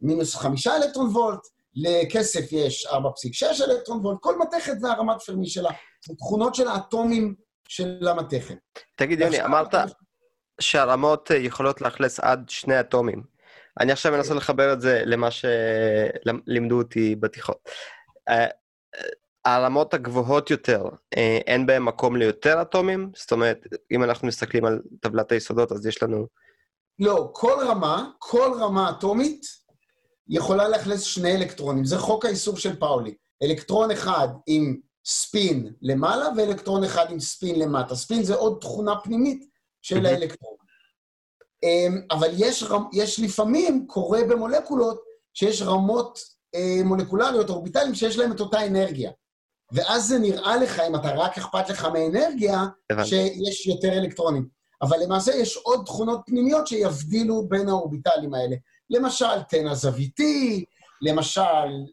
מינוס חמישה אלקטרון וולט, לכסף יש 4.6 אלקטרון וולט, כל מתכת והרמת פרמי שלה. זה תכונות של האטומים של המתכת. תגיד, יוני, אמרת שהרמות יכולות לאכלס עד שני אטומים. אני עכשיו מנסה לחבר את זה למה שלימדו אותי בתיכון. הרמות הגבוהות יותר, אה, אין בהן מקום ליותר אטומים? זאת אומרת, אם אנחנו מסתכלים על טבלת היסודות, אז יש לנו... לא, כל רמה, כל רמה אטומית יכולה לאכלס שני אלקטרונים. זה חוק האיסור של פאולי. אלקטרון אחד עם ספין למעלה ואלקטרון אחד עם ספין למטה. ספין זה עוד תכונה פנימית של האלקטרון. אמ, אבל יש, יש לפעמים, קורה במולקולות, שיש רמות אה, מולקולריות, אורביטליים, שיש להם את אותה אנרגיה. ואז זה נראה לך, אם אתה רק אכפת לך מאנרגיה, שיש יותר אלקטרונים. אבל למעשה יש עוד תכונות פנימיות שיבדילו בין האורביטלים האלה. למשל, תנע זוויתי, למשל,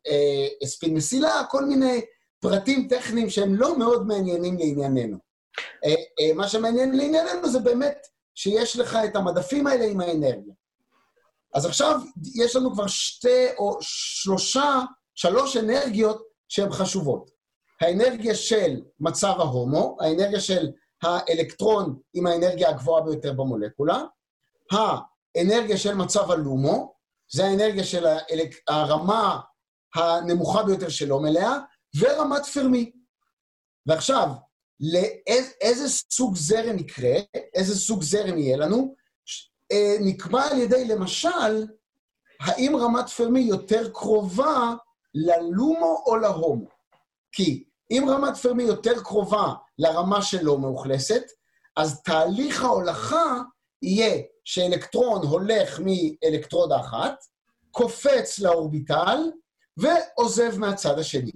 אה, ספין מסילה, כל מיני פרטים טכניים שהם לא מאוד מעניינים לענייננו. אה, אה, מה שמעניין לענייננו זה באמת שיש לך את המדפים האלה עם האנרגיה. אז עכשיו יש לנו כבר שתי או שלושה, שלוש אנרגיות שהן חשובות. האנרגיה של מצב ההומו, האנרגיה של האלקטרון עם האנרגיה הגבוהה ביותר במולקולה, האנרגיה של מצב הלומו, זה האנרגיה של האלק... הרמה הנמוכה ביותר שלא מלאה, ורמת פרמי. ועכשיו, לאיזה סוג זרם יקרה, איזה סוג זרם יהיה לנו, אה, נקבע על ידי, למשל, האם רמת פרמי יותר קרובה ללומו או להומו. כי אם רמת פרמי יותר קרובה לרמה שלא מאוכלסת, אז תהליך ההולכה יהיה שאלקטרון הולך מאלקטרודה אחת, קופץ לאורביטל ועוזב מהצד השני.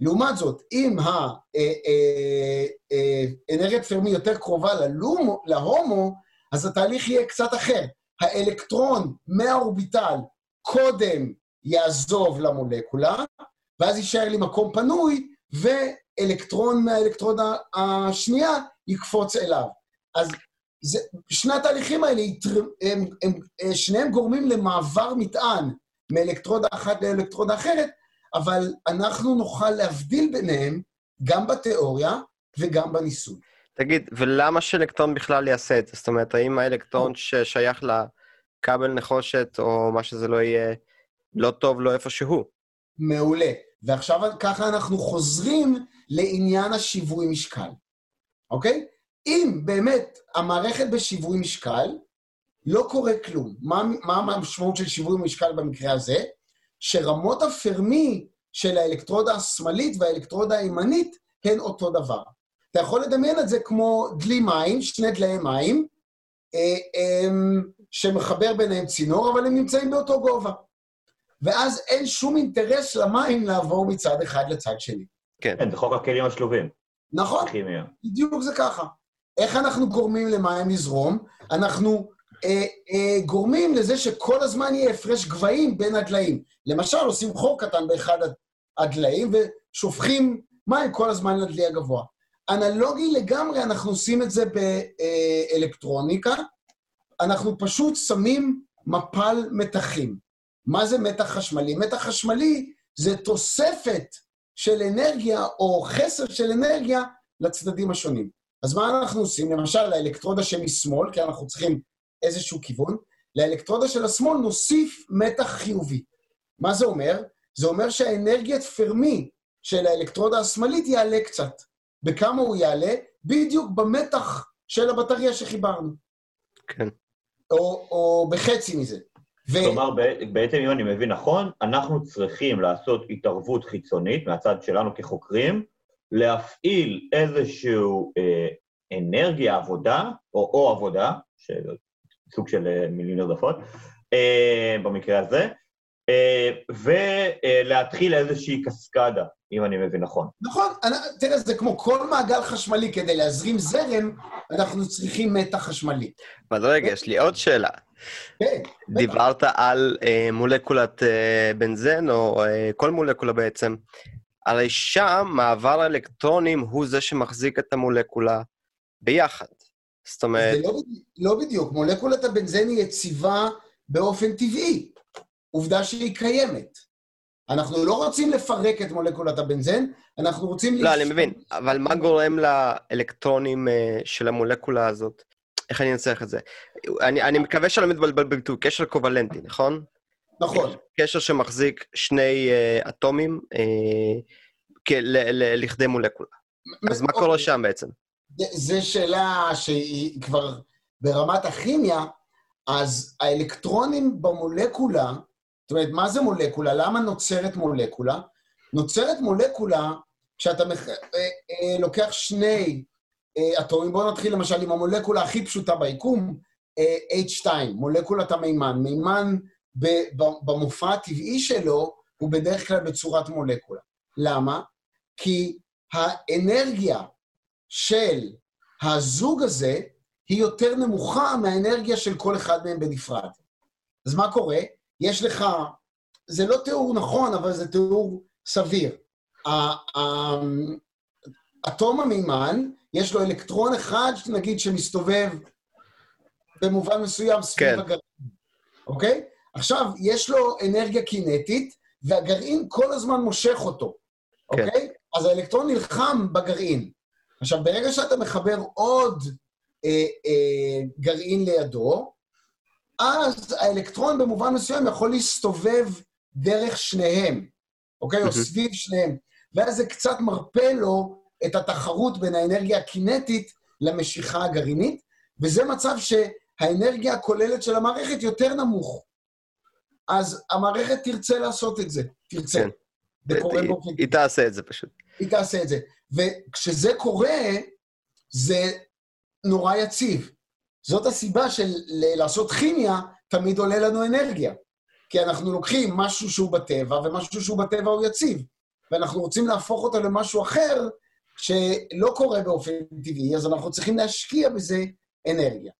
לעומת זאת, אם האנרגיית אה, אה, פרמי יותר קרובה ללומו, להומו, אז התהליך יהיה קצת אחר. האלקטרון מהאורביטל קודם יעזוב למולקולה, ואז יישאר לי מקום פנוי, ואלקטרון מהאלקטרודה השנייה יקפוץ אליו. אז זה, שני התהליכים האלה, הם, הם, הם, אה, שניהם גורמים למעבר מטען מאלקטרודה אחת לאלקטרודה אחרת, אבל אנחנו נוכל להבדיל ביניהם גם בתיאוריה וגם בניסוי. תגיד, ולמה שאלקטרון בכלל יעשה את זה? זאת אומרת, האם האלקטרון ששייך לכבל נחושת, או מה שזה לא יהיה, לא טוב לו איפה שהוא? מעולה. ועכשיו ככה אנחנו חוזרים לעניין השיווי משקל, אוקיי? אם באמת המערכת בשיווי משקל, לא קורה כלום. מה, מה המשמעות של שיווי משקל במקרה הזה? שרמות הפרמי של האלקטרודה השמאלית והאלקטרודה הימנית הן אותו דבר. אתה יכול לדמיין את זה כמו דלי מים, שני דלי מים, אה, אה, שמחבר ביניהם צינור, אבל הם נמצאים באותו גובה. ואז אין שום אינטרס למים לעבור מצד אחד לצד שני. כן. כן, זה חוק הכלים השלובים. נכון, כימיה. בדיוק זה ככה. איך אנחנו גורמים למים לזרום? אנחנו אה, אה, גורמים לזה שכל הזמן יהיה הפרש גבהים בין הדליים. למשל, עושים חור קטן באחד הדליים ושופכים מים כל הזמן לדלי הגבוה. אנלוגי לגמרי, אנחנו עושים את זה באלקטרוניקה, אנחנו פשוט שמים מפל מתחים. מה זה מתח חשמלי? מתח חשמלי זה תוספת של אנרגיה או חסר של אנרגיה לצדדים השונים. אז מה אנחנו עושים? למשל, לאלקטרודה שמשמאל, כי אנחנו צריכים איזשהו כיוון, לאלקטרודה של השמאל נוסיף מתח חיובי. מה זה אומר? זה אומר שהאנרגיית פרמי של האלקטרודה השמאלית יעלה קצת. בכמה הוא יעלה? בדיוק במתח של הבטריה שחיברנו. כן. או, או בחצי מזה. ו... כלומר, בעצם אם אני מבין נכון, אנחנו צריכים לעשות התערבות חיצונית מהצד שלנו כחוקרים, להפעיל איזושהי אה, אנרגיה, עבודה, או, או עבודה, סוג של אה, מילים נרדפות, אה, במקרה הזה, אה, ולהתחיל איזושהי קסקדה, אם אני מבין נכון. נכון, תראה, זה כמו כל מעגל חשמלי, כדי להזרים זרם, אנחנו צריכים מתח חשמלי. אבל רגע, יש לי עוד שאלה. כן. דיברת על אה, מולקולת אה, בנזן, או אה, כל מולקולה בעצם. הרי שם מעבר האלקטרונים הוא זה שמחזיק את המולקולה ביחד. זאת אומרת... זה לא, לא בדיוק, מולקולת הבנזן היא יציבה באופן טבעי. עובדה שהיא קיימת. אנחנו לא רוצים לפרק את מולקולת הבנזן, אנחנו רוצים... לא, אני מבין, אבל מה גורם לאלקטרונים uh, של המולקולה הזאת? איך אני אנצח את זה? אני, אני מקווה שאני לא מתבלבל בביטוי, קשר קובלנטי, נכון? נכון. קשר שמחזיק שני uh, אטומים uh, לכדי מולקולה. אז מה קורה אוקיי. שם בעצם? זו שאלה שהיא כבר ברמת הכימיה, אז האלקטרונים במולקולה, זאת אומרת, מה זה מולקולה? למה נוצרת מולקולה? נוצרת מולקולה כשאתה מח... אה, אה, לוקח שני אה, אטומים, בואו נתחיל למשל עם המולקולה הכי פשוטה ביקום, אה, H2, מולקולת המימן. מימן ב, ב, במופע הטבעי שלו הוא בדרך כלל בצורת מולקולה. למה? כי האנרגיה של הזוג הזה היא יותר נמוכה מהאנרגיה של כל אחד מהם בנפרד. אז מה קורה? יש לך, זה לא תיאור נכון, אבל זה תיאור סביר. אטום המימן, יש לו אלקטרון אחד, נגיד, שמסתובב במובן מסוים סביב כן. הגרעין, אוקיי? עכשיו, יש לו אנרגיה קינטית, והגרעין כל הזמן מושך אותו, כן. אוקיי? אז האלקטרון נלחם בגרעין. עכשיו, ברגע שאתה מחבר עוד אה, אה, גרעין לידו, אז האלקטרון במובן מסוים יכול להסתובב דרך שניהם, אוקיי? או סביב שניהם. ואז זה קצת מרפה לו את התחרות בין האנרגיה הקינטית למשיכה הגרעינית, וזה מצב שהאנרגיה הכוללת של המערכת יותר נמוך. אז המערכת תרצה לעשות את זה, תרצה. כן. זה קורה באופן... היא תעשה את זה פשוט. היא תעשה את זה. וכשזה קורה, זה נורא יציב. זאת הסיבה של לעשות כימיה תמיד עולה לנו אנרגיה. כי אנחנו לוקחים משהו שהוא בטבע, ומשהו שהוא בטבע הוא יציב. ואנחנו רוצים להפוך אותו למשהו אחר שלא קורה באופן טבעי, אז אנחנו צריכים להשקיע בזה אנרגיה.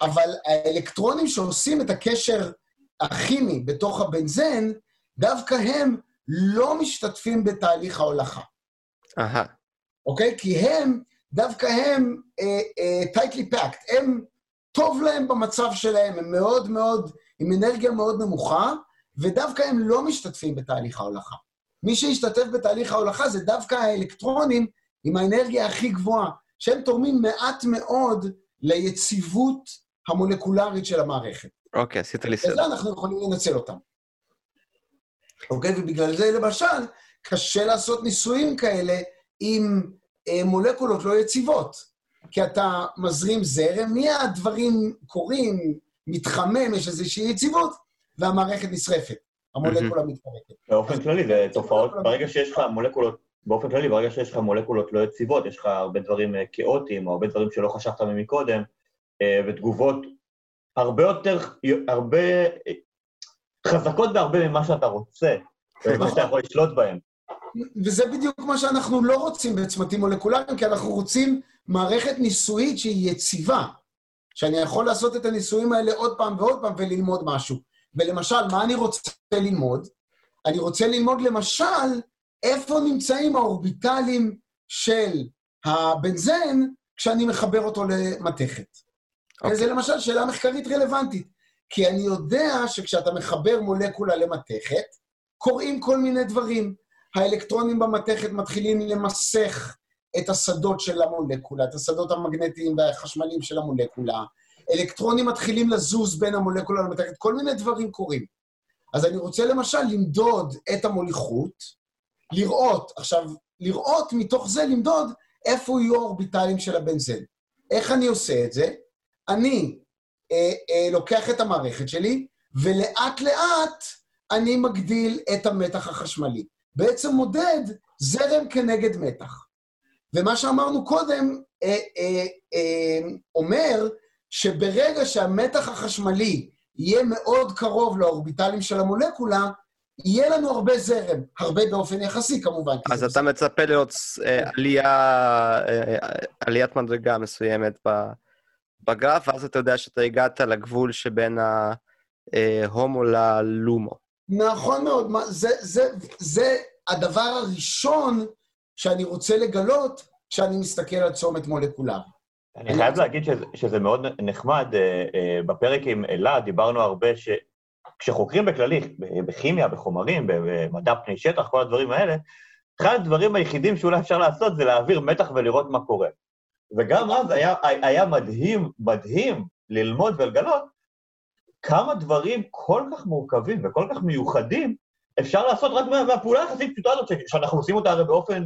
אבל האלקטרונים שעושים את הקשר הכימי בתוך הבנזן, דווקא הם לא משתתפים בתהליך ההולכה. אהה. אוקיי? כי הם, דווקא הם uh, uh, tightly packed, הם, טוב להם במצב שלהם, הם מאוד מאוד, עם אנרגיה מאוד נמוכה, ודווקא הם לא משתתפים בתהליך ההולכה. מי שישתתף בתהליך ההולכה זה דווקא האלקטרונים עם האנרגיה הכי גבוהה, שהם תורמים מעט מאוד ליציבות המולקולרית של המערכת. אוקיי, okay, עשית לי סדר. וזה אנחנו יכולים לנצל אותם. אוקיי? ובגלל זה, למשל, קשה לעשות ניסויים כאלה עם אה, מולקולות לא יציבות. כי אתה מזרים זרם, מהדברים קורים, מתחמם, יש איזושהי יציבות, והמערכת נשרפת. המולקולה מתפרקת. באופן כללי, זה תופעות, ברגע שיש לך מולקולות, באופן כללי, ברגע שיש לך מולקולות לא יציבות, יש לך הרבה דברים אה, כאוטיים, או הרבה דברים שלא חשבת מהם מקודם, אה, ותגובות הרבה יותר, הרבה, חזקות בהרבה ממה שאתה רוצה, ומה שאתה יכול לשלוט בהם. וזה בדיוק מה שאנחנו לא רוצים בצמתים מולקולריים, כי אנחנו רוצים מערכת ניסויית שהיא יציבה, שאני יכול לעשות את הניסויים האלה עוד פעם ועוד פעם וללמוד משהו. ולמשל, מה אני רוצה ללמוד? אני רוצה ללמוד למשל איפה נמצאים האורביטלים של הבנזן כשאני מחבר אותו למתכת. Okay. אוקיי. וזו למשל שאלה מחקרית רלוונטית, כי אני יודע שכשאתה מחבר מולקולה למתכת, קורים כל מיני דברים. האלקטרונים במתכת מתחילים למסך את השדות של המולקולה, את השדות המגנטיים והחשמליים של המולקולה. אלקטרונים מתחילים לזוז בין המולקולה למתכת, כל מיני דברים קורים. אז אני רוצה למשל למדוד את המוליכות לראות, עכשיו, לראות מתוך זה למדוד איפה יהיו האורביטלים של הבנזן. איך אני עושה את זה? אני אה, אה, לוקח את המערכת שלי, ולאט-לאט אני מגדיל את המתח החשמלי. בעצם מודד זרם כנגד מתח. ומה שאמרנו קודם אה, אה, אה, אומר שברגע שהמתח החשמלי יהיה מאוד קרוב לאורביטלים של המולקולה, יהיה לנו הרבה זרם, הרבה באופן יחסי כמובן. אז אתה מצפה לראות אה, עלייה, אה, עליית מדרגה מסוימת בגרף, ואז אתה יודע שאתה הגעת לגבול שבין ההומו ללומו. נכון מאוד, זה, זה, זה הדבר הראשון שאני רוצה לגלות כשאני מסתכל על צומת מולקולרי. אני חייב להגיד שזה, שזה מאוד נחמד, אה, אה, בפרק עם אלעד דיברנו הרבה שכשחוקרים בכללי, בכימיה, בחומרים, במדע פני שטח, כל הדברים האלה, אחד הדברים היחידים שאולי אפשר לעשות זה להעביר מתח ולראות מה קורה. וגם אז היה, היה מדהים, מדהים ללמוד ולגלות כמה דברים כל כך מורכבים וכל כך מיוחדים אפשר לעשות רק מהפעולה היחסית פשוטה הזאת, שאנחנו עושים אותה הרי באופן...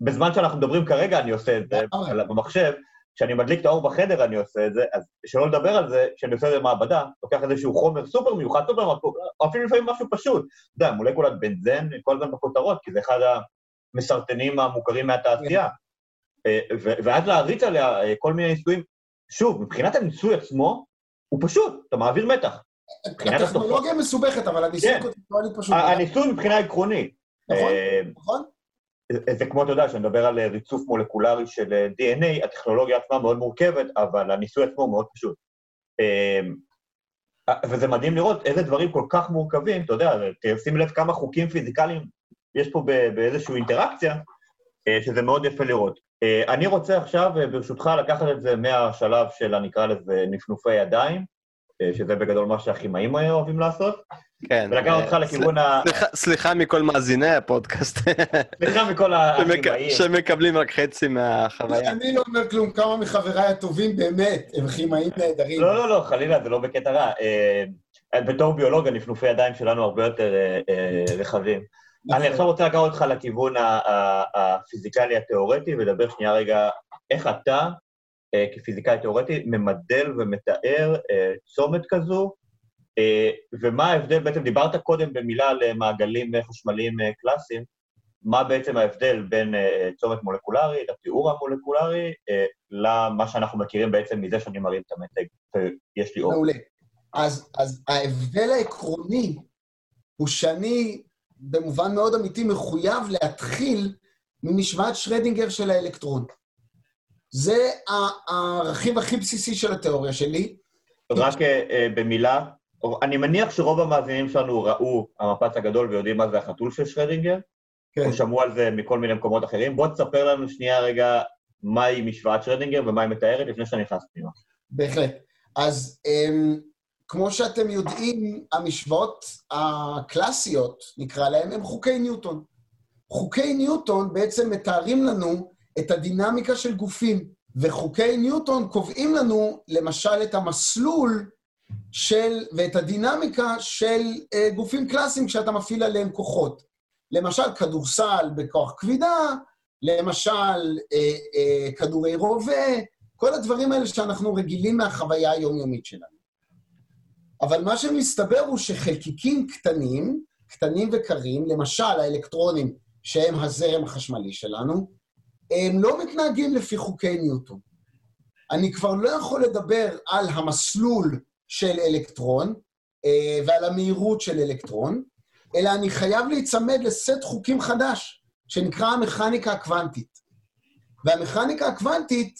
בזמן שאנחנו מדברים כרגע אני עושה את זה במחשב, כשאני מדליק את האור בחדר אני עושה את זה, אז שלא לדבר על זה, כשאני עושה את זה במעבדה, לוקח איזשהו חומר סופר מיוחד, סופר מיוחד, או אפילו לפעמים משהו פשוט. אתה יודע, מולקולת בנזן, כל הזמן בכותרות, כי זה אחד המסרטנים המוכרים מהתעשייה. אה, ואז להריץ עליה אה, כל מיני ניסויים. שוב, מבחינת הניסוי עצמו, הוא פשוט, אתה מעביר מתח. הטכנולוגיה מסובכת, אבל הניסוי כן. קונספטואלי פשוט. הניסוי מבחינה עקרונית. נכון, אה, נכון. זה כמו, אתה יודע, כשאני מדבר על ריצוף מולקולרי של DNA, הטכנולוגיה עצמה מאוד מורכבת, אבל הניסוי עצמו מאוד פשוט. וזה מדהים לראות איזה דברים כל כך מורכבים, אתה יודע, שים לב כמה חוקים פיזיקליים יש פה באיזושהי אינטראקציה, שזה מאוד יפה לראות. אני רוצה עכשיו, ברשותך, לקחת את זה מהשלב של, נקרא לזה, נפנופי ידיים, שזה בגדול מה שהכימאים אוהבים לעשות. כן. ולקח אותך לכיוון ה... סליחה מכל מאזיני הפודקאסט. סליחה מכל *laughs* הכימאים. שמקבלים רק חצי מהחוויה. אני לא אומר כלום, כמה מחבריי הטובים באמת, הם כימאים נהדרים. לא, לא, לא, חלילה, זה לא בקטע רע. אה, בתור ביולוג, הנפנופי ידיים שלנו הרבה יותר אה, אה, רחבים. אני עכשיו רוצה לקחת אותך לכיוון הפיזיקלי התיאורטי, ולדבר שנייה רגע, איך אתה, כפיזיקאי תיאורטי, ממדל ומתאר צומת כזו, ומה ההבדל, בעצם דיברת קודם במילה על מעגלים חשמליים קלאסיים, מה בעצם ההבדל בין צומת מולקולרי לתיאור המולקולרי, למה שאנחנו מכירים בעצם מזה שאני מרים את המתג, ויש לי אור. מעולה. אז, אז ההבדל העקרוני הוא שאני במובן מאוד אמיתי מחויב להתחיל ממשוואת שרדינגר של האלקטרון. זה הרכיב הכי בסיסי של התיאוריה שלי. רק uh, במילה, אני מניח שרוב המאזינים שלנו ראו המפץ הגדול ויודעים מה זה החתול של שרדינגר, כן. או שמעו על זה מכל מיני מקומות אחרים. בוא תספר לנו שנייה רגע מהי משוואת שרדינגר ומה היא מתארת לפני שאני נכנס פנימה. בהחלט. אז um, כמו שאתם יודעים, המשוואות הקלאסיות, נקרא להן, הן חוקי ניוטון. חוקי ניוטון בעצם מתארים לנו את הדינמיקה של גופים, וחוקי ניוטון קובעים לנו, למשל, את המסלול של, ואת הדינמיקה של אה, גופים קלאסיים כשאתה מפעיל עליהם כוחות. למשל, כדורסל בכוח כבידה, למשל, אה, אה, כדורי רובה, כל הדברים האלה שאנחנו רגילים מהחוויה היומיומית שלנו. אבל מה שמסתבר הוא שחלקיקים קטנים, קטנים וקרים, למשל האלקטרונים שהם הזרם החשמלי שלנו, הם לא מתנהגים לפי חוקי ניוטון. אני כבר לא יכול לדבר על המסלול של אלקטרון אה, ועל המהירות של אלקטרון, אלא אני חייב להיצמד לסט חוקים חדש, שנקרא המכניקה הקוונטית. והמכניקה הקוונטית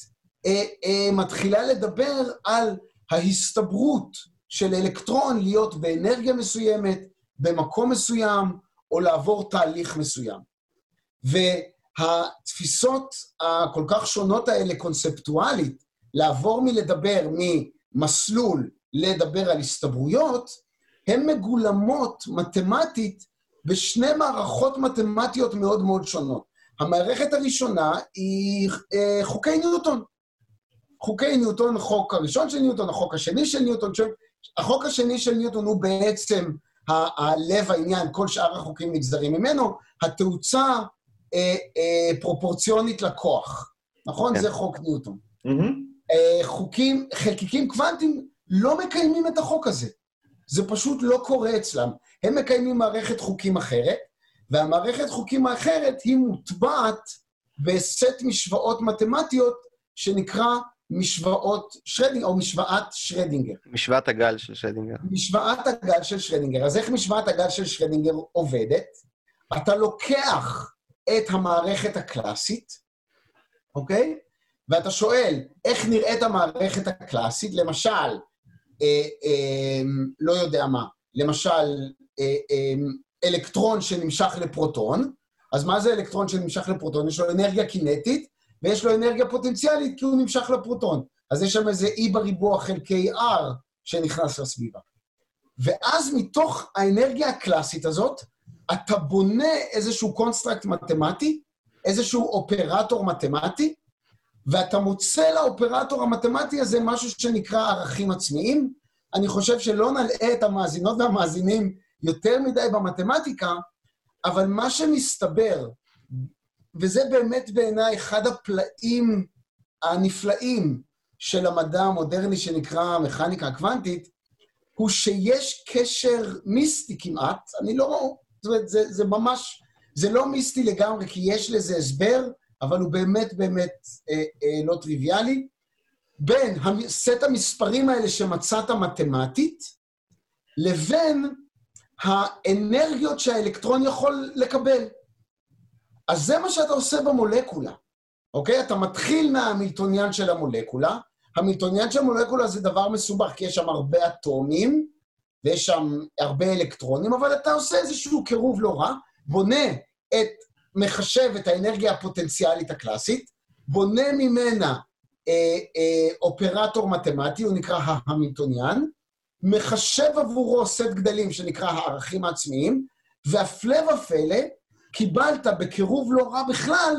אה, אה, מתחילה לדבר על ההסתברות של אלקטרון להיות באנרגיה מסוימת, במקום מסוים, או לעבור תהליך מסוים. והתפיסות הכל כך שונות האלה קונספטואלית, לעבור מלדבר ממסלול לדבר על הסתברויות, הן מגולמות מתמטית בשני מערכות מתמטיות מאוד מאוד שונות. המערכת הראשונה היא אה, חוקי ניוטון. חוקי ניוטון, החוק הראשון של ניוטון, החוק השני של ניוטון, החוק השני של ניוטון הוא בעצם הלב העניין, כל שאר החוקים נגזרים ממנו, התאוצה אה, אה, פרופורציונית לכוח, נכון? כן. זה חוק ניוטון. אה, חוקים, חלקיקים קוונטיים לא מקיימים את החוק הזה. זה פשוט לא קורה אצלם. הם מקיימים מערכת חוקים אחרת, והמערכת חוקים האחרת היא מוטבעת בסט משוואות מתמטיות שנקרא משוואות שרדינגר, או משוואת שרדינגר. משוואת הגל של שדינגר. משוואת הגל של שרדינגר. אז איך משוואת הגל של שרדינגר עובדת? אתה לוקח את המערכת הקלאסית, אוקיי? ואתה שואל, איך נראית המערכת הקלאסית? למשל, אה, אה, לא יודע מה, למשל, אה, אה, אלקטרון שנמשך לפרוטון, אז מה זה אלקטרון שנמשך לפרוטון? יש לו אנרגיה קינטית, ויש לו אנרגיה פוטנציאלית כי הוא נמשך לפרוטון. אז יש שם איזה E בריבוע חלקי R שנכנס לסביבה. ואז מתוך האנרגיה הקלאסית הזאת, אתה בונה איזשהו construct מתמטי, איזשהו אופרטור מתמטי, ואתה מוצא לאופרטור המתמטי הזה משהו שנקרא ערכים עצמיים. אני חושב שלא נלאה את המאזינות והמאזינים יותר מדי במתמטיקה, אבל מה שמסתבר, וזה באמת בעיניי אחד הפלאים הנפלאים של המדע המודרני שנקרא מכניקה קוונטית, הוא שיש קשר מיסטי כמעט, אני לא... זאת אומרת, זה, זה ממש... זה לא מיסטי לגמרי, כי יש לזה הסבר, אבל הוא באמת באמת אה, אה, לא טריוויאלי, בין סט המספרים האלה שמצאת מתמטית, לבין האנרגיות שהאלקטרון יכול לקבל. אז זה מה שאתה עושה במולקולה, אוקיי? אתה מתחיל מהמילטוניאן של המולקולה. המילטוניאן של המולקולה זה דבר מסובך, כי יש שם הרבה אטומים, ויש שם הרבה אלקטרונים, אבל אתה עושה איזשהו קירוב לא רע, בונה את, מחשב את האנרגיה הפוטנציאלית הקלאסית, בונה ממנה אה, אה, אופרטור מתמטי, הוא נקרא ההמילטוניאן, מחשב עבורו סט גדלים שנקרא הערכים העצמיים, והפלא ופלא, קיבלת בקירוב לא רע בכלל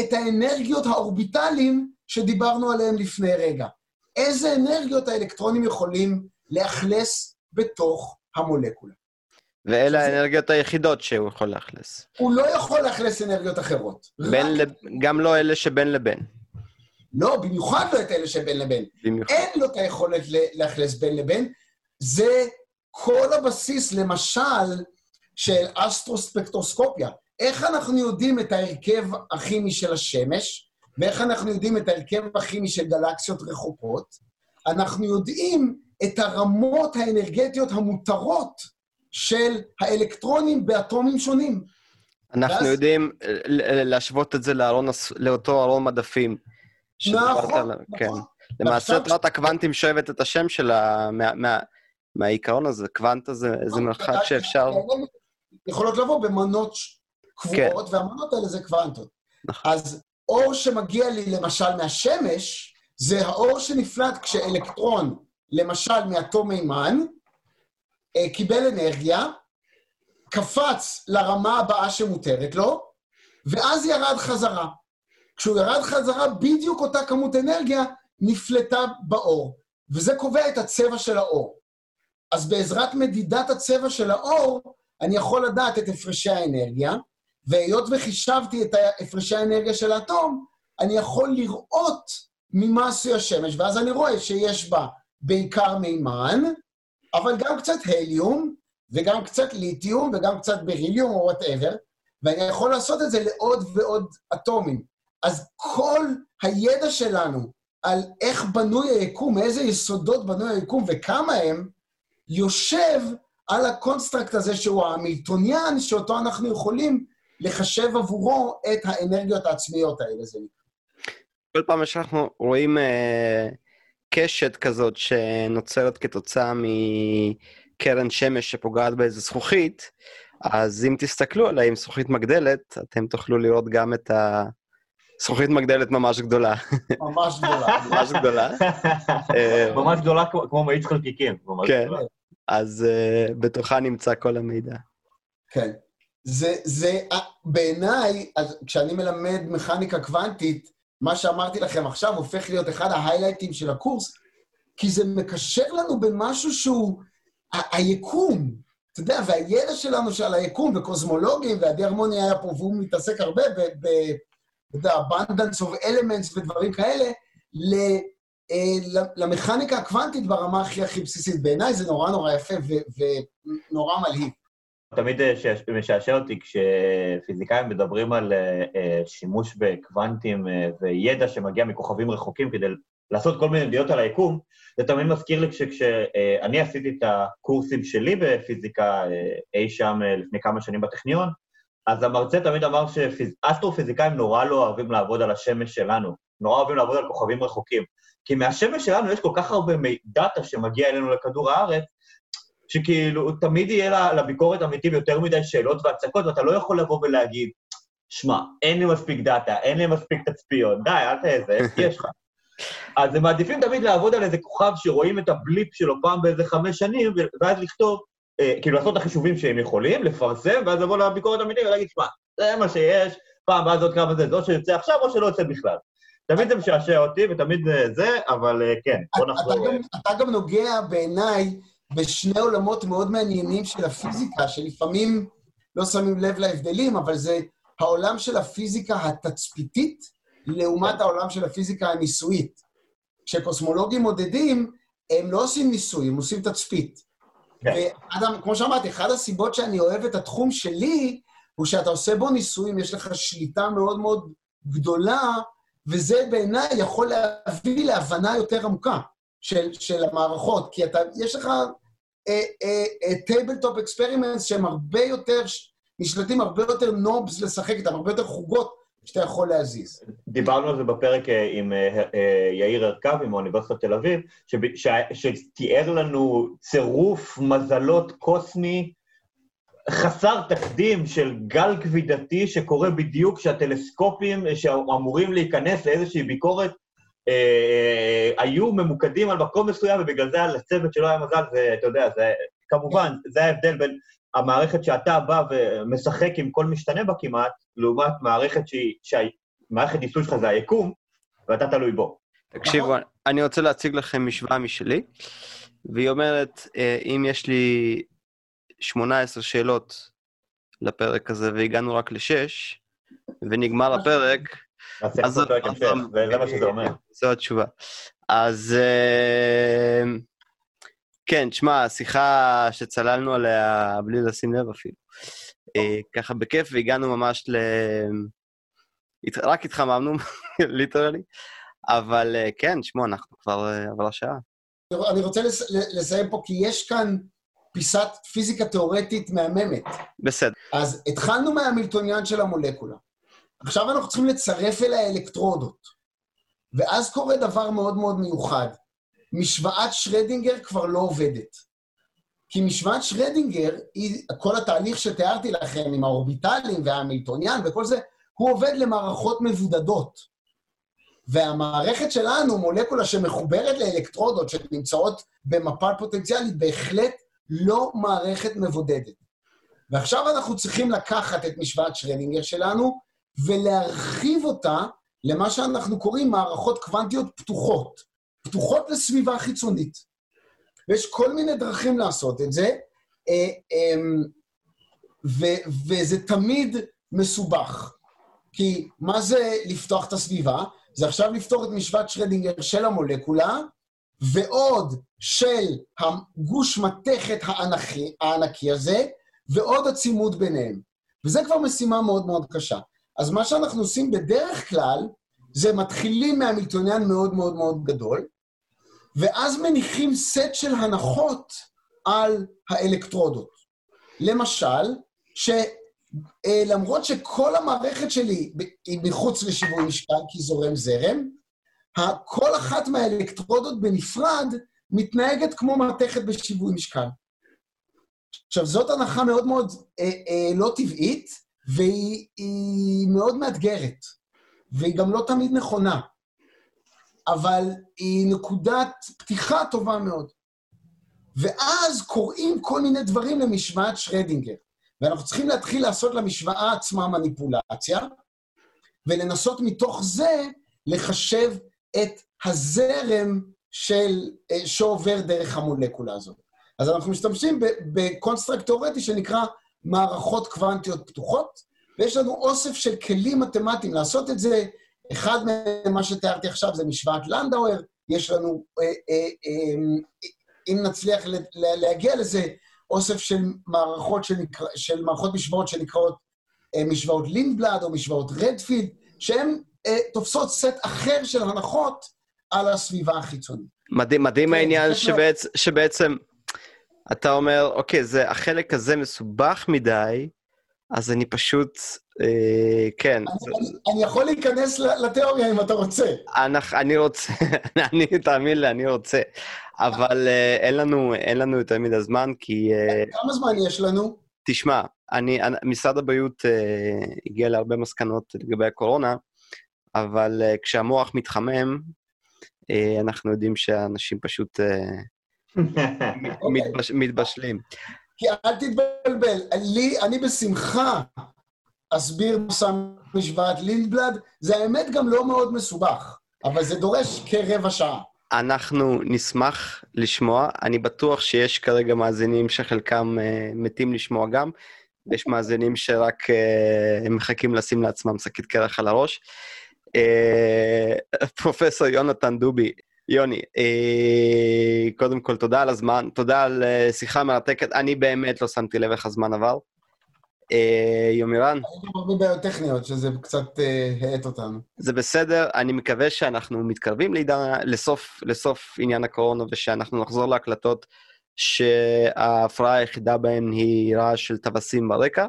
את האנרגיות האורביטליים שדיברנו עליהן לפני רגע. איזה אנרגיות האלקטרונים יכולים לאכלס בתוך המולקולה. ואלה שזה- האנרגיות היחידות שהוא יכול לאכלס. הוא לא יכול לאכלס אנרגיות אחרות. בין רק... לב- גם לא אלה שבין לבין. לא, במיוחד לא את אלה שבין לבין. במיוחד. אין לו את היכולת לאכלס בין לבין. זה כל הבסיס, למשל, של אסטרוספקטרוסקופיה. איך אנחנו יודעים את ההרכב הכימי של השמש, ואיך אנחנו יודעים את ההרכב הכימי של גלקסיות רחוקות? אנחנו יודעים את הרמות האנרגטיות המותרות של האלקטרונים באטומים שונים. אנחנו ואז- יודעים להשוות את זה לארון לאותו ארון מדפים. נכון, כן. נכון. למעשה ועכשיו- תורת הקוונטים שואבת את השם שלה מה- מה- מהעיקרון הזה, קוונטה זה זה מרחק שאפשר... יכולות לבוא במנות קבועות, והמנות האלה זה קוונטות. נכון. אז אור שמגיע לי למשל מהשמש, זה האור שנפלט כשאלקטרון, למשל מאטום מימן, אה, קיבל אנרגיה, קפץ לרמה הבאה שמותרת לו, ואז ירד חזרה. כשהוא ירד חזרה, בדיוק אותה כמות אנרגיה נפלטה באור, וזה קובע את הצבע של האור. אז בעזרת מדידת הצבע של האור, אני יכול לדעת את הפרשי האנרגיה, והיות וחישבתי את הפרשי האנרגיה של האטום, אני יכול לראות ממה עשוי השמש, ואז אני רואה שיש בה בעיקר מימן, אבל גם קצת הליום, וגם קצת ליתיום, וגם קצת בריליום או whatever, ואני יכול לעשות את זה לעוד ועוד אטומים. אז כל הידע שלנו על איך בנוי היקום, מאיזה יסודות בנוי היקום וכמה הם, יושב על ה construct הזה שהוא המילטוניאן, שאותו אנחנו יכולים לחשב עבורו את האנרגיות העצמיות האלה. זה נקרא. כל פעם שאנחנו רואים אה, קשת כזאת שנוצרת כתוצאה מקרן שמש שפוגעת באיזה זכוכית, אז אם תסתכלו עליה עם זכוכית מגדלת, אתם תוכלו לראות גם את הזכוכית מגדלת ממש גדולה. ממש גדולה. *laughs* ממש גדולה. אה, ממש גדולה כמו- מאיץ חלקיקים. כן. אז אה, בתוכה נמצא כל המידע. כן. זה, זה, אה, בעיניי, כשאני מלמד מכניקה קוונטית, מה שאמרתי לכם עכשיו הופך להיות אחד ההיילייטים של הקורס, כי זה מקשר לנו במשהו שהוא, ה- היקום, אתה יודע, והידע שלנו של היקום וקוסמולוגים, ועדי הרמוני היה פה, והוא מתעסק הרבה ב... ב אתה יודע, abundance of elements ודברים כאלה, ל, אה, למכניקה הקוונטית ברמה הכי הכי בסיסית. בעיניי זה נורא נורא יפה ונורא מלהיב. תמיד אה, משעשע אותי כשפיזיקאים מדברים על אה, אה, שימוש בקוונטים וידע שמגיע מכוכבים רחוקים כדי לעשות כל מיני ידיעות על היקום, זה תמיד מזכיר לי כשאני עשיתי את הקורסים שלי בפיזיקה אי שם לפני כמה שנים בטכניון, אז המרצה תמיד אמר שאסטרופיזיקאים נורא לא אוהבים לעבוד על השמש שלנו, נורא אוהבים לעבוד על כוכבים רחוקים. כי מהשמש שלנו יש כל כך הרבה דאטה שמגיע אלינו לכדור הארץ, שכאילו תמיד יהיה לביקורת אמיתית יותר מדי שאלות והצקות, ואתה לא יכול לבוא ולהגיד, שמע, אין לי מספיק דאטה, אין לי מספיק תצפיות, די, אל תעזה, יש לך. אז הם מעדיפים תמיד לעבוד על איזה כוכב שרואים את הבליפ שלו פעם באיזה חמש שנים, ואז לכתוב, אה, כאילו לעשות את החישובים שהם יכולים, לפרסם, ואז לבוא לביקורת אמיתית ולהגיד, שמע, זה מה שיש, פעם ואז עוד כמה זה, זה או שיוצא עכשיו או שלא יוצא בכלל. תמיד זה משעשע אותי ותמיד זה, אבל אה, כן, בוא נחזור. אתה, אתה גם נוגע בעיניי בשני עולמות מאוד מעניינים של הפיזיקה, שלפעמים לא שמים לב להבדלים, אבל זה העולם של הפיזיקה התצפיתית לעומת העולם של הפיזיקה הניסויית. כשקוסמולוגים מודדים, הם לא עושים ניסוי, הם עושים תצפית. כן. ואדם, כמו שאמרתי, אחת הסיבות שאני אוהב את התחום שלי, הוא שאתה עושה בו ניסויים, יש לך שליטה מאוד מאוד גדולה, וזה בעיניי יכול להביא להבנה יותר עמוקה של, של המערכות, כי אתה, יש לך tabletop experiments שהם הרבה יותר, נשלטים הרבה יותר knobs לשחק איתם, הרבה יותר חוגות שאתה יכול להזיז. דיברנו על זה בפרק אה, עם אה, אה, יאיר ארכבי מאוניברסיטת תל אביב, שתיאר לנו צירוף מזלות קוסמי חסר תקדים של גל כבידתי שקורה בדיוק כשהטלסקופים שאמורים להיכנס לאיזושהי ביקורת אה, אה, היו ממוקדים על מקום מסוים, ובגלל זה על הצוות שלא היה מזל, זה, אתה יודע, זה, כמובן, זה ההבדל בין המערכת שאתה בא ומשחק עם כל משתנה בה כמעט, לעומת מערכת שהיא, שהמערכת ניסוי שלך זה היקום, ואתה תלוי בו. תקשיבו, אני רוצה להציג לכם משוואה משלי, והיא אומרת, אה, אם יש לי 18 שאלות לפרק הזה והגענו רק לשש, ונגמר הפרק, אז זה מה שזה אומר. זו התשובה. אז אה, כן, תשמע, שיחה שצללנו עליה בלי לשים לב אפילו. אה, ככה בכיף, והגענו ממש ל... רק התחממנו, *laughs* ליטרלי, אבל אה, כן, שמעו, אנחנו כבר עברה שעה. אני רוצה לסיים פה, כי יש כאן פיסת פיזיקה תיאורטית מהממת. בסדר. אז התחלנו מהמילטוניאן של המולקולה. עכשיו אנחנו צריכים לצרף אליה אלקטרודות. ואז קורה דבר מאוד מאוד מיוחד. משוואת שרדינגר כבר לא עובדת. כי משוואת שרדינגר, היא, כל התהליך שתיארתי לכם עם האורביטלים והמילטוניאן וכל זה, הוא עובד למערכות מבודדות. והמערכת שלנו, מולקולה שמחוברת לאלקטרודות שנמצאות במפה פוטנציאלית, בהחלט לא מערכת מבודדת. ועכשיו אנחנו צריכים לקחת את משוואת שרדינגר שלנו ולהרחיב אותה למה שאנחנו קוראים מערכות קוונטיות פתוחות, פתוחות לסביבה חיצונית. ויש כל מיני דרכים לעשות את זה, אה, אמ, ו- וזה תמיד מסובך. כי מה זה לפתוח את הסביבה? זה עכשיו לפתור את משוואת שרדינגר של המולקולה, ועוד של הגוש מתכת הענקי, הענקי הזה, ועוד הצימוד ביניהם. וזה כבר משימה מאוד מאוד קשה. אז מה שאנחנו עושים בדרך כלל, זה מתחילים מהמילטוניאן מאוד מאוד מאוד גדול, ואז מניחים סט של הנחות על האלקטרודות. למשל, שלמרות שכל המערכת שלי היא מחוץ לשיווי משקל כי זורם זרם, כל אחת מהאלקטרודות בנפרד מתנהגת כמו מתכת בשיווי משקל. עכשיו, זאת הנחה מאוד מאוד אה, אה, לא טבעית, והיא מאוד מאתגרת, והיא גם לא תמיד נכונה, אבל היא נקודת פתיחה טובה מאוד. ואז קוראים כל מיני דברים למשוואת שרדינגר, ואנחנו צריכים להתחיל לעשות למשוואה עצמה מניפולציה, ולנסות מתוך זה לחשב את הזרם של, אה, שעובר דרך המולקולה הזאת. אז אנחנו משתמשים ב construct תאורטי שנקרא מערכות קוונטיות פתוחות, ויש לנו אוסף של כלים מתמטיים לעשות את זה. אחד מהם, מה שתיארתי עכשיו, זה משוואת לנדאואר, יש לנו, אה, אה, אה, אם נצליח להגיע לזה, אוסף של מערכות, שנקרא, של מערכות משוואות שנקראות משוואות לינדבלד או משוואות רדפילד, שהן תופסות סט אחר של הנחות על הסביבה החיצונית. מדהים, מדהים כן, העניין שבעצ... שבעצם אתה אומר, אוקיי, זה, החלק הזה מסובך מדי, אז אני פשוט, אה, כן. אני, זה, אני, יכול להיכנס לתיאוריה אם אתה רוצה. אני, אני רוצה, *laughs* אני, תאמין לי, אני רוצה. אבל אה, אין, לנו, אין לנו יותר מדי זמן, כי... אה, כמה זמן יש לנו? תשמע, אני, משרד הבריאות אה, הגיע להרבה מסקנות לגבי הקורונה, אבל אה, כשהמוח מתחמם, אה, אנחנו יודעים שאנשים פשוט אה, מתבשלים. כי אל תתבלבל, לי, אני בשמחה אסביר משוואת לינדבלד, זה האמת גם לא מאוד מסובך, אבל זה דורש כרבע שעה. אנחנו נשמח לשמוע, אני בטוח שיש כרגע מאזינים שחלקם uh, מתים לשמוע גם, ויש מאזינים שרק uh, מחכים לשים לעצמם שקית קרח על הראש. Uh, פרופסור יונתן דובי, יוני, אה, קודם כל, תודה על הזמן, תודה על אה, שיחה מרתקת. אני באמת לא שמתי לב איך הזמן עבר. אה, יומירן? היו גם הרבה בעיות טכניות, שזה קצת האט אותנו. זה בסדר, אני מקווה שאנחנו מתקרבים לסוף, לסוף עניין הקורונה, ושאנחנו נחזור להקלטות שההפרעה היחידה בהן היא רעש של טווסים ברקע,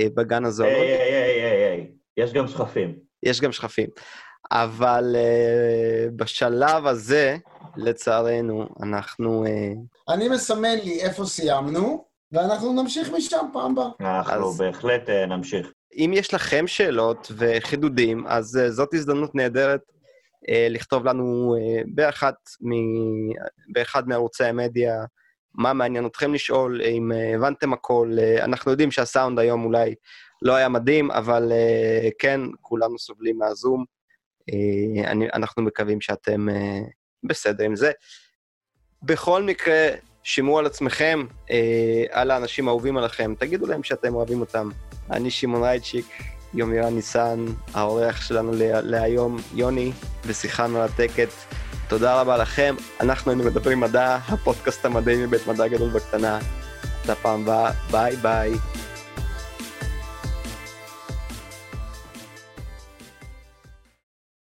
בגן הזואולוגי. היי, היי, היי, היי, יש גם שכפים. יש גם שכפים. אבל uh, בשלב הזה, לצערנו, אנחנו... Uh... אני מסמן לי איפה סיימנו, ואנחנו נמשיך משם פעם הבאה. אנחנו אז... בהחלט uh, נמשיך. אם יש לכם שאלות וחידודים, אז uh, זאת הזדמנות נהדרת uh, לכתוב לנו uh, באחת מ... באחד מערוצי המדיה מה מעניין אתכם לשאול, אם uh, הבנתם הכל. Uh, אנחנו יודעים שהסאונד היום אולי לא היה מדהים, אבל uh, כן, כולנו סובלים מהזום. אה, אני, אנחנו מקווים שאתם אה, בסדר עם זה. בכל מקרה, שימו על עצמכם, אה, על האנשים האהובים עליכם, תגידו להם שאתם אוהבים אותם. אני שמעון רייצ'יק, יומירן ניסן, האורח שלנו להיום, יוני, בשיחה מרתקת. תודה רבה לכם. אנחנו היינו מדברים מדע, הפודקאסט המדעי מבית מדע גדול בקטנה. עד הפעם הבאה, ביי ביי.